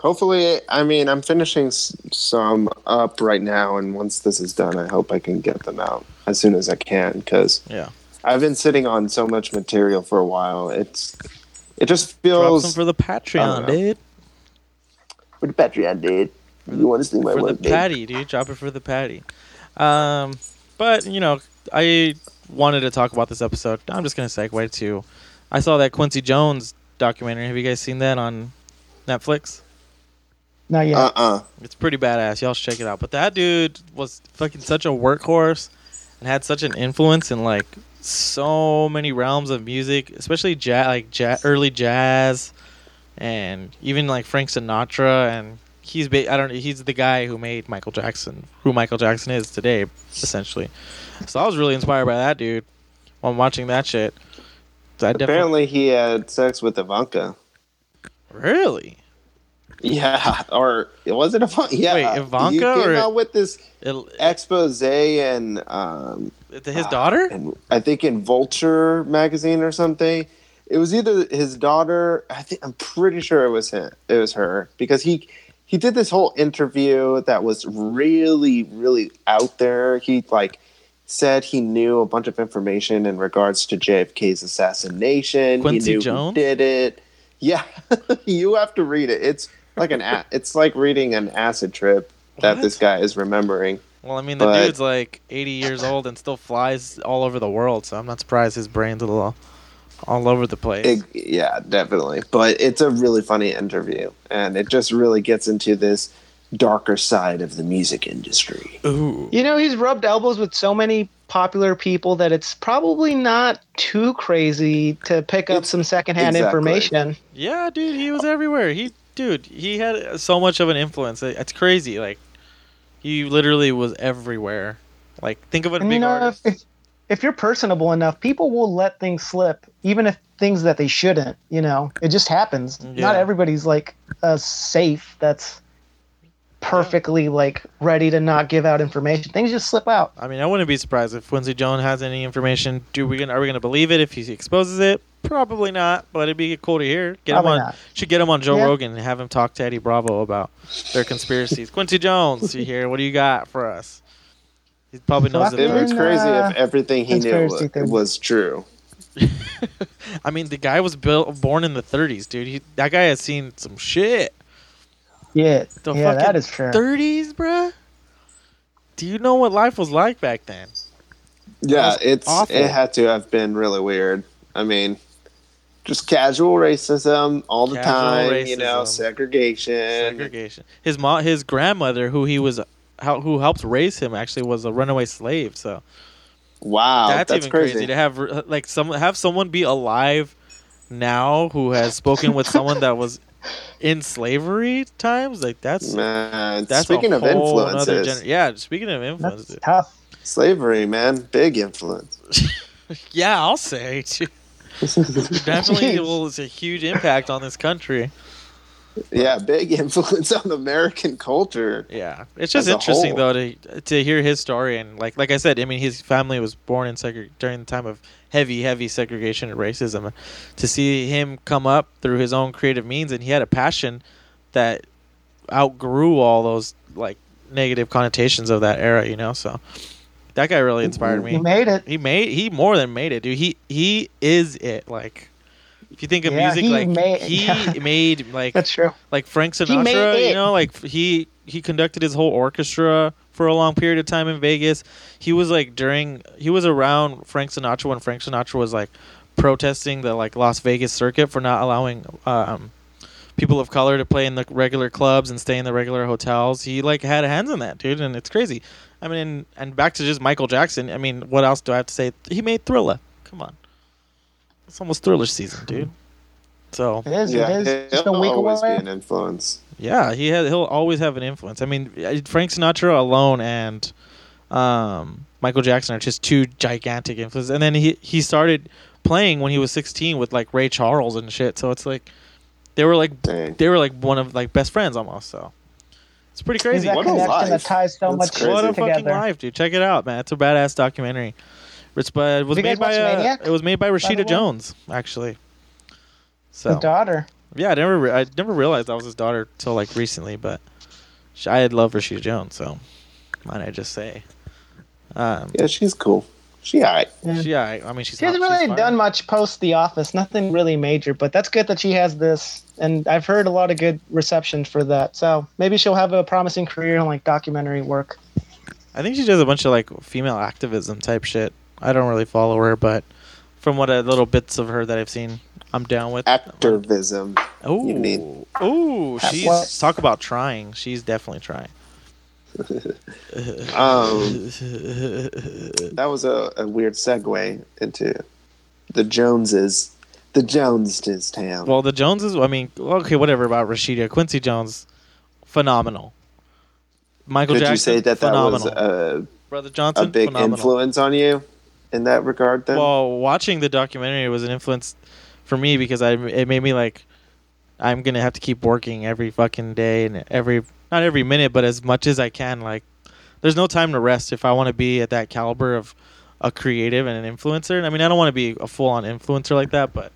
Hopefully, I mean, I'm finishing some up right now, and once this is done, I hope I can get them out as soon as I can because Yeah, I've been sitting on so much material for a while. It's it just drop feels some for the Patreon, dude. for the Patreon, dude. You want to see my for the patty, dude. Drop it for the patty. Um, but you know, I wanted to talk about this episode. I'm just gonna segue to. I saw that Quincy Jones documentary. Have you guys seen that on Netflix? Not yet. Uh uh It's pretty badass. Y'all should check it out. But that dude was fucking such a workhorse and had such an influence in like so many realms of music, especially jazz, like ja- early jazz, and even like Frank Sinatra. And he's ba- I don't he's the guy who made Michael Jackson, who Michael Jackson is today, essentially. So I was really inspired by that dude while watching that shit. So Apparently, he had sex with Ivanka. really. Yeah, or was it Ivanka? Yeah, Wait, Ivanka He came or- out with this It, expose and um, his daughter? and I think in Vulture magazine or something. It was either his daughter. I think I'm pretty sure it was him. It was her because he he did this whole interview that was really really out there. He like said he knew a bunch of information in regards to JFK's assassination. Quincy he knew Jones? did it. Yeah, *laughs* you have to read it. It's like an a- it's like reading an acid trip that What? this guy is remembering. Well, I mean, the But- dude's like 80 years old and still flies all over the world, so I'm not surprised his brain's a little all over the place. It, yeah, definitely. But it's a really funny interview, and it just really gets into this darker side of the music industry. Ooh. You know, he's rubbed elbows with so many popular people that it's probably not too crazy to pick up It's- some secondhand exactly. information. Yeah, dude, he was everywhere. He, dude, he had so much of an influence. It's crazy. Like, he literally was everywhere. Like, think of a And big you know, artist. if, if you're personable enough, people will let things slip, even if things that they shouldn't. You know, it just happens. Yeah. Not everybody's like uh, safe. That's perfectly like ready to not give out information. Things just slip out. I mean, I wouldn't be surprised if Quincy Jones has any information. Do we gonna are we gonna believe it if he exposes it? Probably not, but it'd be cool to hear. Get Probably him on. not. Should get him on Joe Yeah. Rogan and have him talk to Eddie Bravo about their conspiracies. Quincy Jones, you here? What do you got for us? He probably knows it. It And, was crazy uh, if everything he knew was, was true. *laughs* I mean, the guy was built, born in the 30s, dude. He, that guy has seen some shit. Yeah, The yeah, that is true. 30s, bruh. Do you know what life was like back then? Yeah, it's awful. it had to have been really weird. I mean, just casual racism all the Casual time. You know, segregation. Segregation. His mom, his grandmother, who he was, how, who helped raise him, actually was a runaway slave. So Wow, that's, that's, even crazy. crazy. to have uh, like some have someone be alive now who has spoken with someone that was in slavery times. Like that's Man, that's speaking a of whole nother influences, gener- yeah. Speaking of influences, That's tough. slavery, man, big influence. *laughs* Yeah, I'll say. Too *laughs* definitely it was a huge impact on this country. Yeah, big *laughs* influence on American culture. Yeah, it's just interesting whole. though to to hear his story and like like I said, I mean his family was born in segre- during the time of heavy heavy segregation and racism. To see him come up through his own creative means and he had a passion that outgrew all those like negative connotations of that era, you know. So that guy really inspired me. He made it. He made he more than made it, dude. He he is it. Like if you think of Yeah, music, he like made- he *laughs* made like That's true. like Frank Sinatra, you know, like he he conducted his whole orchestra for a long period of time in Vegas. He was like during he was around Frank Sinatra when Frank Sinatra was like protesting the like Las Vegas circuit for not allowing um people of color to play in the regular clubs and stay in the regular hotels. He like had hands in that, dude, and it's crazy. I mean, and, and back to just Michael Jackson. I mean, what else do I have to say? He made Thriller. Come on, it's almost Thriller season, dude. So It is. Yeah, it is. Just a he'll week always away. be an influence. Yeah, he had, he'll always have an influence. I mean, uh, Frank Sinatra alone and um, Michael Jackson are just two gigantic influences. And then he he started playing when he was 16 with like Ray Charles and shit. So it's like they were like Dang. they were like one of like best friends almost. So it's pretty crazy. that What a life. that ties so That's much crazy. What a together. fucking life, dude! Check it out, man. It's a badass documentary. It's by, it was made by uh, it was made by Rashida way? Jones, actually. So The daughter. yeah, I never, re- I never realized that was his daughter till like recently, but sh I had loved Rashida Jones, so might I just say, um, Yeah, she's cool. She alright. Yeah. she, I, I mean, she's She hasn't hot, she's really fine. done much post The Office. Nothing really major, but that's good that she has this. And I've heard a lot of good reception for that. So maybe she'll have a promising career in like documentary work. I think she does a bunch of like female activism type shit. I don't really follow her, but from what uh, little bits of her that I've seen, I'm down with. Activism. Mean. ooh, she's what- talk about trying. She's definitely trying. *laughs* Um, that was a, a weird segue into the Joneses. The Joneses town. Well, the Joneses. I mean, okay, whatever about Rashida Quincy Jones, phenomenal. Michael Could Jackson, you say that that was a, Brother Johnson, a big phenomenal. influence on you in that regard? Then. Well, watching the documentary was an influence for me because I it made me like I'm gonna have to keep working every fucking day and every not every minute, but as much as I can. Like, there's no time to rest if I want to be at that caliber of a creative and an influencer. And I mean, I don't want to be a full on influencer like that, but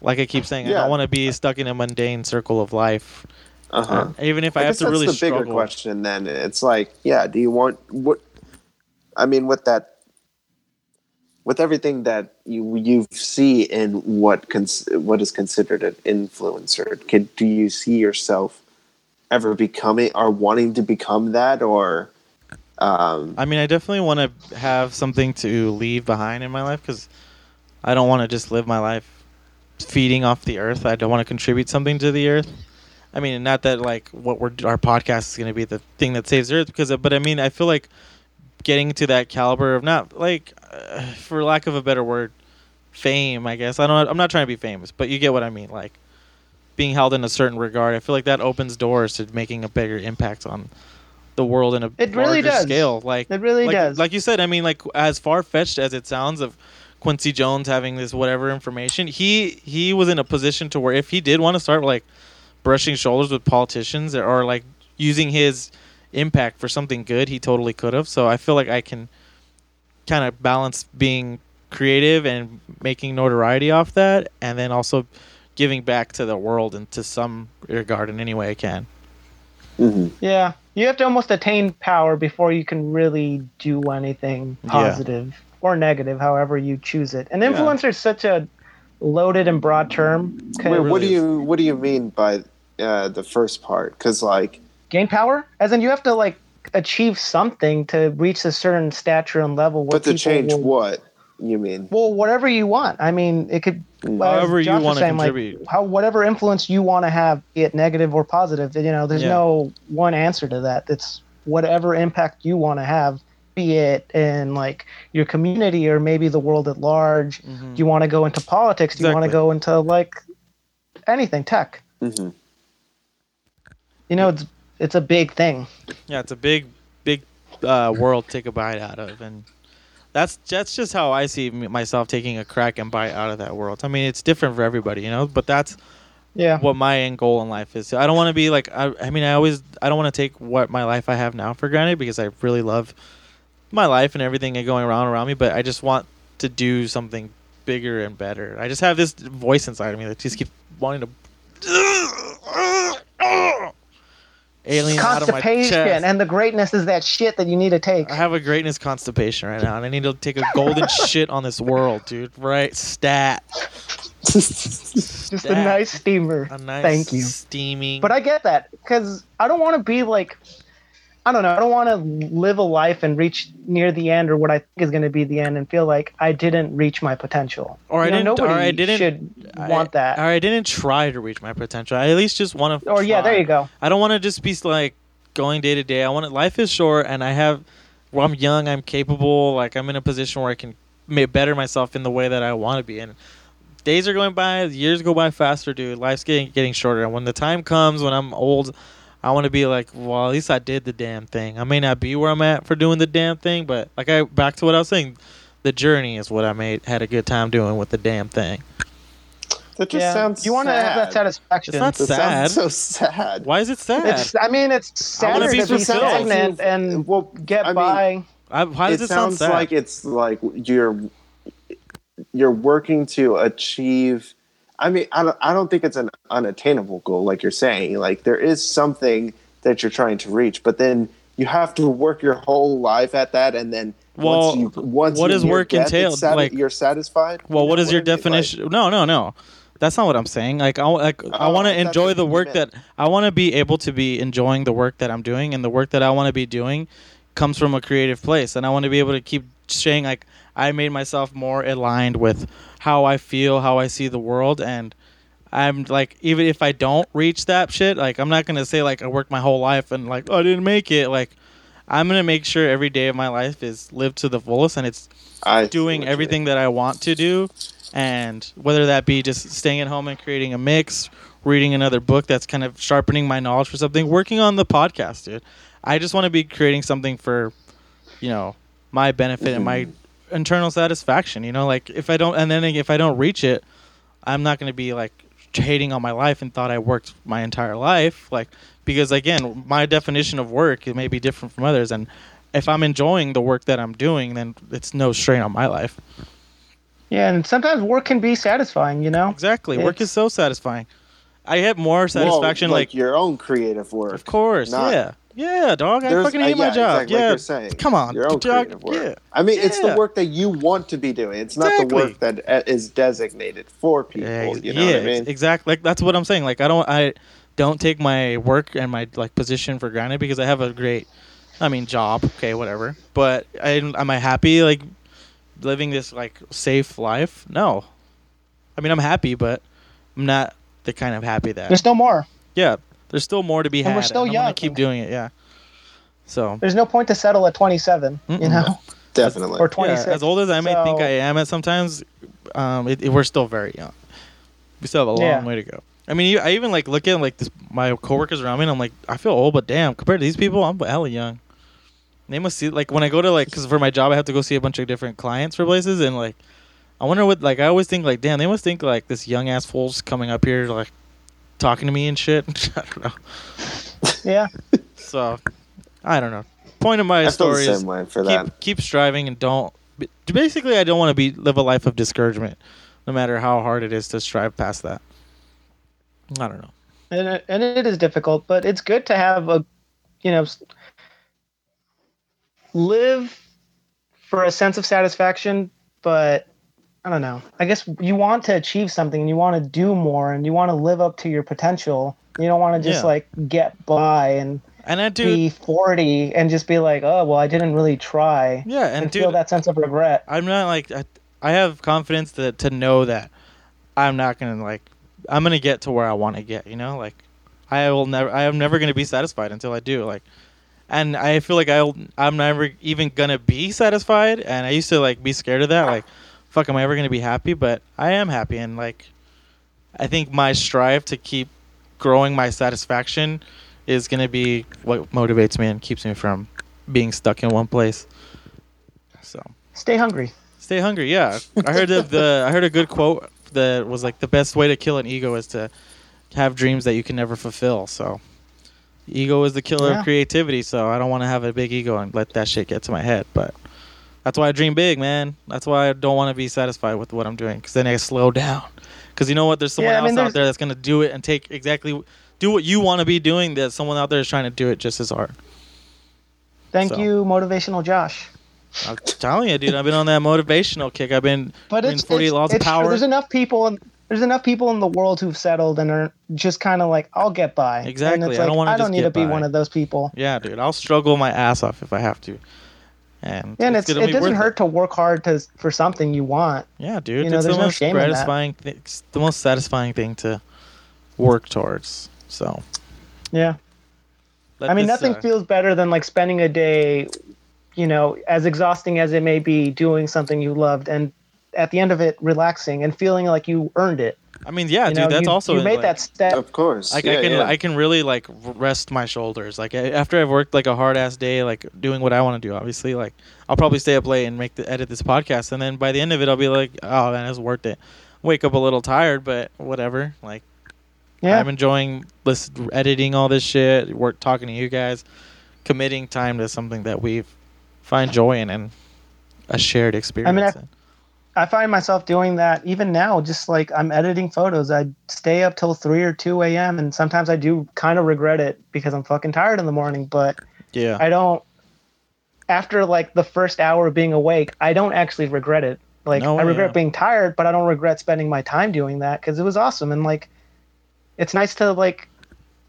like I keep saying, I don't want to be stuck in a mundane circle of life. uh-huh. Even if I, I, have to that's really the bigger question. Then it's like, yeah, do you want what? I mean, with that, with everything that you you see in what cons- what is considered an influencer, can, do you see yourself ever becoming or wanting to become that, or um, I mean, I definitely want to have something to leave behind in my life because I don't want to just live my life feeding off the earth. I don't want to contribute something to the earth. I mean, not that like what we're our podcast is going to be the thing that saves the earth because, but I mean, I feel like getting to that caliber of not like, uh, for lack of a better word, fame. I guess I don't. I'm not trying to be famous, but you get what I mean. Like being held in a certain regard. I feel like that opens doors to making a bigger impact on the world in a It really does. scale. Like It really like, does. Like you said, I mean, like as far fetched as it sounds of Quincy Jones having this whatever information, he he was in a position to where if he did want to start like brushing shoulders with politicians or like using his impact for something good, he totally could have. So I feel like I can kind of balance being creative and making notoriety off that, and then also giving back to the world and to some regard in any way I can. mhm. Yeah, you have to almost attain power before you can really do anything Yeah. positive or negative, however you choose it. And influencer is such a loaded and broad term. Wait, what really do you what do you mean by uh, the first part? Because like, gain power, as in you have to like achieve something to reach a certain stature and level. Where but to change will- what you mean? Well, whatever you want. I mean, it could. as However you was wanna saying, like, contribute. how whatever influence you want to have, be it negative or positive. You know, there's Yeah. no one answer to that. It's whatever impact you want to have, be it in like your community or maybe the world at large. Mhm. Do you want to go into politics? Do you want to go into like anything tech? hmm You know, it's it's a big thing. Yeah, it's a big, big uh, world to take a bite out of, and that's that's just how I see myself taking a crack and bite out of that world. I mean, it's different for everybody, you know. But that's Yeah. what my end goal in life is. I don't want to be like I, I mean I always I don't want to take what my life I have now for granted because I really love my life and everything going around around me, but I just want to do something bigger and better. I just have this voice inside of me that just keeps wanting to alien out of my Constipation chest. and the greatness is that shit that you need to take. I have a greatness constipation right now, and I need to take a golden *laughs* shit on this world, dude. Right? Stat. Just a nice steamer. A nice Thank you. steaming. But I get that because I don't want to be like, I don't know. I don't want to live a life and reach near the end or what I think is going to be the end and feel like I didn't reach my potential. Or I know, didn't- or Nobody I didn't- should I- want that. Or I didn't try to reach my potential. I at least just want to. or yeah, there you go. I don't want to just be like going day to day. I want to, life is short, and I have. Well, I'm young. I'm capable. Like I'm in a position where I can better myself in the way that I want to be. And days are going by, years go by faster, dude. Life's getting getting shorter. And when the time comes, when I'm old, I want to be like, well, at least I did the damn thing. I may not be where I'm at for doing the damn thing, but like I back to what I was saying, the journey is what I made had a good time doing with the damn thing. That just yeah. sounds. you want to have that satisfaction. It's not That sad. sounds so sad. Why is it sad? It's, I mean, it's wanna sadder be to be fulfilled. stagnant and well, get I mean, by. I, why does it it, sound sounds sad? like it's like you're you're working to achieve i mean I don't, I don't think it's an unattainable goal like you're saying like there is something that you're trying to reach but then you have to work your whole life at that and then Well, once you once what does work death, it's entail? sati- Like- you're satisfied Well, what is your mean? Like, definition? no, no, no. That's not what I'm saying. Like I like I Oh, want to enjoy the work that I want to be able to be enjoying the work that I'm doing and the work that I want to be doing comes from a creative place and I want to be able to keep saying like I made myself more aligned with how I feel, how I see the world and I'm like even if I don't reach that shit, like I'm not going to say like I worked my whole life and like oh, I didn't make it. Like I'm going to make sure every day of my life is lived to the fullest and it's I doing everything that I want to do, and whether that be just staying at home and creating a mix, reading another book that's kind of sharpening my knowledge for something, working on the podcast, dude. I just want to be creating something for, you know, my benefit and my internal satisfaction. You know, like if I don't, and then if I don't reach it, I'm not going to be like hating on my life and thought I worked my entire life, like because again, my definition of work it may be different from others, and if I'm enjoying the work that I'm doing, then it's no strain on my life. Yeah, and sometimes work can be satisfying, you know? Exactly, work is so satisfying. I get more satisfaction, well, like, like, your own creative work of course, not- yeah, yeah, dog. I There's- fucking uh, hate my yeah, job. exactly, like yeah, you're saying. come on, your own dog, creative work. Yeah, I mean, it's the work that you want to be doing. It's not the work that uh, designated for people. yeah, you know yeah, what I mean? exactly. Like that's what I'm saying. Like I don't, I don't take my work and my like position for granted because I have a great, I mean, job. Okay, whatever. But I, am I happy like living this like safe life? No. I mean, I'm happy, but I'm not the kind of happy that. There's no more. yeah, there's still more to be had. And had. we're still and I'm young. keep doing it. Yeah. So There's no point to settle at 27, you Mm-mm. know? Definitely. Or yeah, 26. as old as I may think I am, at sometimes, um, it, it- we're still very young. We still have a long Yeah. way to go. I mean, you, I even like look at like this, my coworkers around me, and I'm like, I feel old, but damn, compared to these people, I'm hella young. They must see like when I go to like because for my job I have to go see a bunch of different clients for places, and like I wonder what like I always think like, damn, they must think like this young ass fool's coming up here like talking to me and shit. *laughs* I don't know. Yeah. So I don't know. Point of my I feel story the is way for keep that. keep striving and don't. Basically, I don't want to be live a life of discouragement, no matter how hard it is to strive past that. I don't know. and it, and it is difficult, but it's good to have a, you know, live for a sense of satisfaction. But I don't know. I guess you want to achieve something, and you want to do more, and you want to live up to your potential. You don't want to just Yeah. like get by and And I do. be 40 and just be like, oh well, I didn't really try, yeah, and, and feel that sense of regret. I'm not like I, I have confidence to to know that I'm not gonna like I'm gonna get to where I want to get. You know, like I will never. I am never gonna be satisfied until I do. Like, and I feel like I'll I'm never even gonna be satisfied. And I used to like be scared of that. Like, fuck, am I ever gonna be happy? But I am happy, and like I think my strive to keep growing my satisfaction is gonna be what motivates me and keeps me from being stuck in one place. So Stay hungry. Stay hungry. Yeah, I heard of the. I heard a good quote that was like the best way to kill an ego is to have dreams that you can never fulfill. So, ego is the killer Yeah. of creativity. So I don't want to have a big ego and let that shit get to my head. But that's why I dream big, man. That's why I don't want to be satisfied with what I'm doing because then I slow down. Because you know what? There's someone Yeah, I mean, else out there that's gonna do it and take exactly do what you want to be doing. That someone out there is trying to do it just as hard. Thank So. you, motivational Josh. I'm telling you, dude. I've been on that motivational kick. I've been But it's, 48 it's, laws it's of true. power. There's enough people and there's enough people in the world who've settled and are just kind of like, I'll get by. Exactly. I like, don't wanna I don't need to be by. one of those people. Yeah, dude, I'll struggle my ass off if I have to. And Yeah, and it's, gonna it doesn't worth hurt to work hard to for something you want. Yeah, dude, you know, it's the no most shame in that. gratifying, it's the most satisfying thing to work towards. So, Yeah. let I mean, this, nothing uh, feels better than like spending a day, you know, as exhausting as it may be, doing something you loved, and at the end of it, relaxing and feeling like you earned it. I mean, yeah, you dude, know, that's you, also you made like, that step. Of course. Like yeah, I can, yeah. I can really like rest my shoulders. Like after I've worked like a hard ass day, like doing what I want to do. Obviously, like I'll probably stay up late and make the edit this podcast, and then by the end of it, I'll be like, oh man, it's worth it. Wake up a little tired, but whatever. Like Yeah, I'm enjoying listen, editing all this shit, work talking to you guys, committing time to something that we find joy in and a shared experience. I- in. I find myself doing that even now. Just like I'm editing photos, I stay up till three or two a.m. and sometimes I do kind of regret it because I'm fucking tired in the morning. But yeah, I don't. After like the first hour of being awake, I don't actually regret it. Like No, I regret yeah. being tired, but I don't regret spending my time doing that because it was awesome and like, it's nice to like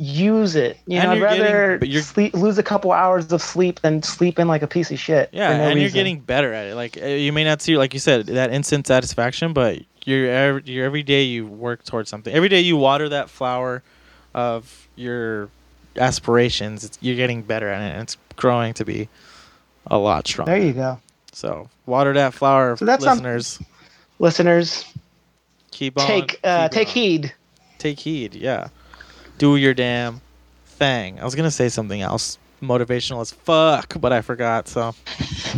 use it. You And know, I'd getting- rather but you're- sleep, lose a couple hours of sleep than sleep in like a piece of shit. yeah, no and you're getting better at it. Like uh, you may not see, like you said, that instant satisfaction, but you're every, you're every day you work towards something. Every day you water that flower of your aspirations. It's, you're getting better at it, and it's growing to be a lot stronger. There you go, So water that flower, So that's some- listeners. listeners. keep on. take uh, keep take on. heed. take heed. Yeah, do your damn thing. I was gonna say something else motivational as fuck, but I forgot. So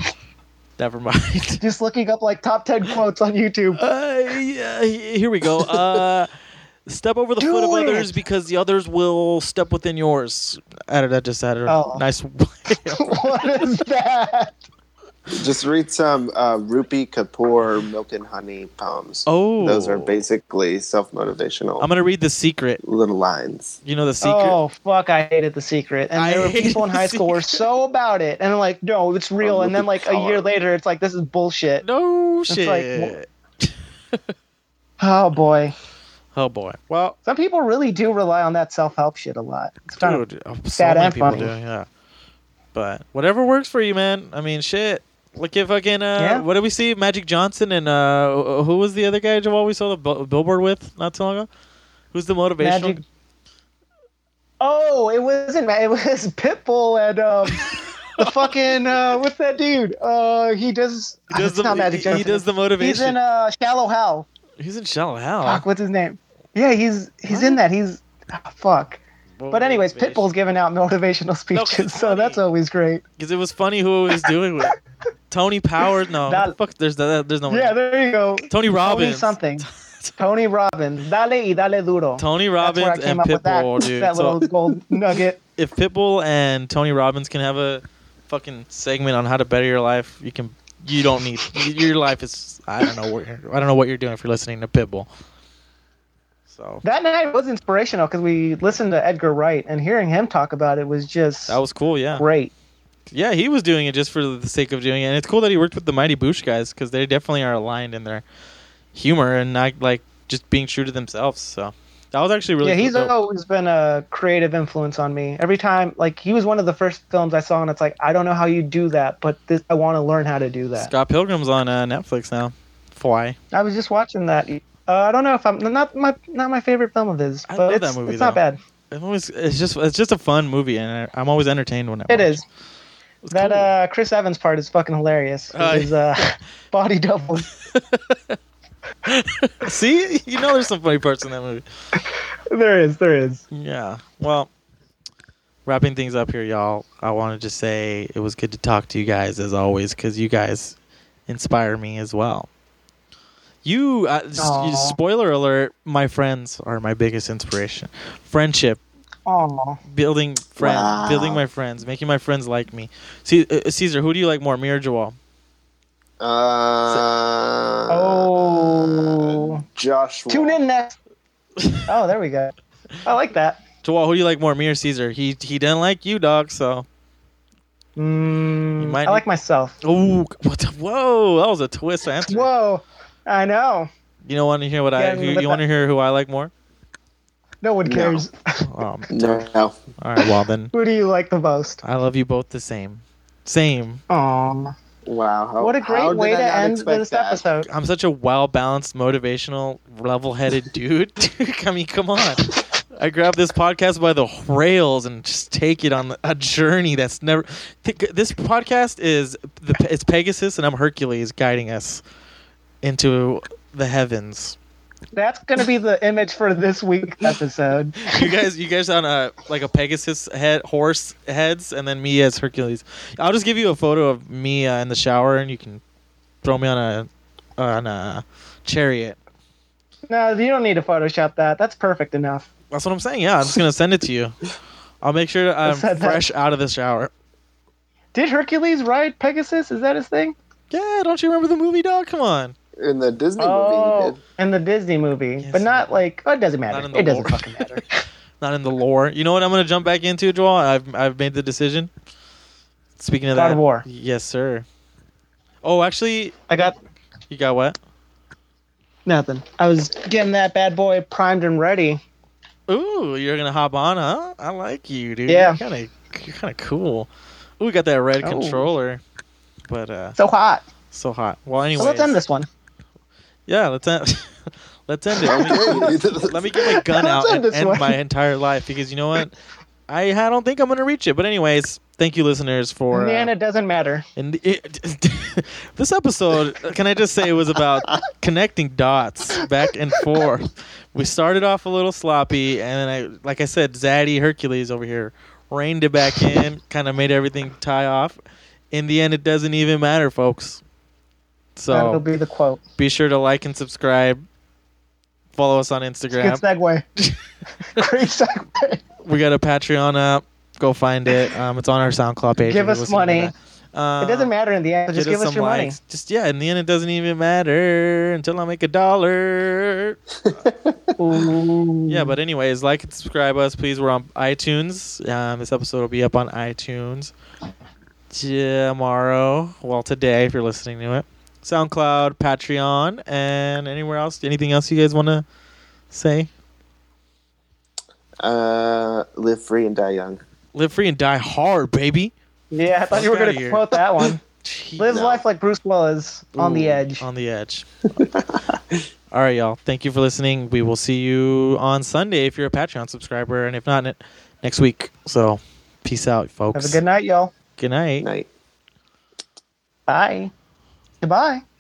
*laughs* never mind. *laughs* Just looking up like top ten quotes on YouTube. Uh, yeah, here we go. Uh, *laughs* step over the Do foot of it. others because the others will step within yours. Added that just added a Oh. nice. what is that? Just read some uh, Rupi Kapoor Milk and Honey poems. oh, Those are basically self motivational I'm gonna read the secret. little lines. You know the secret. Oh fuck! I hated the secret, and I there were people in The high school who were so about it, and I'm like, no, it's real. Oh, and then like at a year later, it's like this is bullshit. No like, shit. Oh boy, oh boy. Well, some people really do rely on that self help shit a lot. It's kind of Dude, oh, so sad many and people funny. do, yeah. But whatever works for you, man. I mean, shit. Look at fucking. Uh, Yeah. What did we see? Magic Johnson and uh, who was the other guy Joel we saw the bill- billboard with not too long ago? Who's the motivational? Magic. Oh, it wasn't. It was *laughs* Pitbull and um, the fucking uh, what's that dude? Uh, he does. He does the not Magic Johnson. he does the motivation. He's in uh, Shallow Hal. He's in Shallow Hal. Fuck, what's his name? Yeah, he's he's in that. He's ah, fuck. But anyways, Pitbull's giving out motivational speeches, it's so that's always great. because it was funny who it was doing with *laughs* Tony Powers. No, That- fuck. There's that. There's no. Yeah, there you go. Tony Tony Robbins. something. *laughs* Tony Robbins. Dale y dale duro. Tony That's where I Robbins and up with that, Pitbull, *laughs* dude. that So- little gold nugget. if Pitbull and Tony Robbins can have a fucking segment on how to better your life, you can. You don't need your life is. I don't know what you're, I don't know what you're doing if you're listening to Pitbull. So That night was inspirational because we listened to Edgar Wright, and hearing him talk about it was just that was cool. Yeah, great. yeah, he was doing it just for the sake of doing it, and it's cool that he worked with the Mighty Boosh guys because they definitely are aligned in their humor and not like just being true to themselves. So that was actually really. yeah, he's dope. always been a creative influence on me. Every time, like he was one of the first films I saw, and it's like I don't know how you do that, but this, I want to learn how to do that. Scott Pilgrim's on uh, Netflix now. Why? I was just watching that. Uh, I don't know if I'm not my not my favorite film of his, I but love it's, that movie, it's not bad. It always, it's just it's just a fun movie, and I- I'm always entertained when I It watch is. It's That cool. uh, Chris Evans part is fucking hilarious. Oh, His uh, *laughs* body double. *laughs* See, you know, there's some funny parts in that movie. *laughs* there is, there is. Yeah. Well, wrapping things up here, y'all. I wanted to say it was good to talk to you guys as always, because you guys inspire me as well. You, uh, s- spoiler alert, my friends are my biggest inspiration. Friendship, Aw. building friends, Wow. building my friends, making my friends like me. See, uh, Caesar, who do you like more, me or Joel? Uh, Oh. Josh. Tune in next. Oh, there we go. I like that. Joel, who do you like more, me or Caesar? He he didn't like you, dog. So, Mm, might I like myself. oh, what? The, whoa, that was a twist answer. Whoa. I know. You don't want to hear what I? Yeah, Who, but you want to hear who I like more? No one No. cares. *laughs* *laughs* Um, No. all right, well then, *laughs* Who do you like the most? I love you both the same. Same. Aw. Wow. How- What a great way to end this that? episode. I'm such a well balanced, motivational, level headed dude. I mean, come on. I grab this podcast by the rails and just take it on a journey that's never. Think- This podcast is the it's Pegasus and I'm Hercules guiding us into the heavens. That's gonna be the image for this week's *laughs* episode. You guys, you guys on a like a Pegasus head horse heads, and then me as Hercules. I'll just give you a photo of me uh, in the shower, and you can throw me on a on a chariot. No, you don't need to Photoshop that. That's perfect enough. That's what I'm saying. Yeah, I'm just gonna send it to you. I'll make sure I'm said that. fresh out of the shower. Did Hercules ride Pegasus? Is that his thing? Yeah, don't you remember the movie, dog? Come on. In the Disney movie, Oh, he did. in the Disney movie, Yes, but not like. Oh, it doesn't matter. in the It doesn't fucking matter. *laughs* Not in the lore. You know what? I'm gonna jump back into, Joel. I've I've made the decision. Speaking of God that, of War. Yes, sir. Oh, actually, I got you got what? nothing. I was getting that bad boy primed and ready. Ooh, you're gonna hop on, huh? I like you, dude. Yeah. Kind of, you're kind of cool. Ooh, we got that red Oh. controller, but uh, So hot. so hot. Well, So anyway, let's end this one. Yeah, let's end. *laughs* let's end it. Let me, let me get my gun out and end this end one. my entire life because you know what? I, I don't think I'm gonna reach it. But anyways, thank you, listeners, for. In the uh, it doesn't matter. in the, it, *laughs* this episode, can I just say it was about *laughs* connecting dots back and forth. We started off a little sloppy, and then I, like I said, Zaddy Hercules over here reined it back in, kind of made everything tie off. In the end, it doesn't even matter, folks. That'll be the quote. be sure to like and subscribe. Follow us on Good Instagram. segue. *laughs* Great segue. We got a Patreon up. Go find it. Um, it's on our SoundCloud page. Give us money. Uh, It doesn't matter in the end. Just give us some your money. Just yeah, in the end, it doesn't even matter until I make a dollar. *laughs* Yeah, but anyways, like and subscribe us, please. We're on iTunes. Um, this episode will be up on iTunes tomorrow. Well, today, if you're listening to it. SoundCloud, Patreon, and anywhere else. Anything else you guys want to say? Uh, live free and die young. Live free and die hard, baby. Yeah, I thought you were going to quote that one. *laughs* Jeez. Live No. life like Bruce Willis on the edge. On the edge. *laughs* All right, y'all. Thank you for listening. We will see you on Sunday if you're a Patreon subscriber, and if not, ne- next week. So, peace out, folks. Have a good night, y'all. Good night. Night. Bye. Goodbye.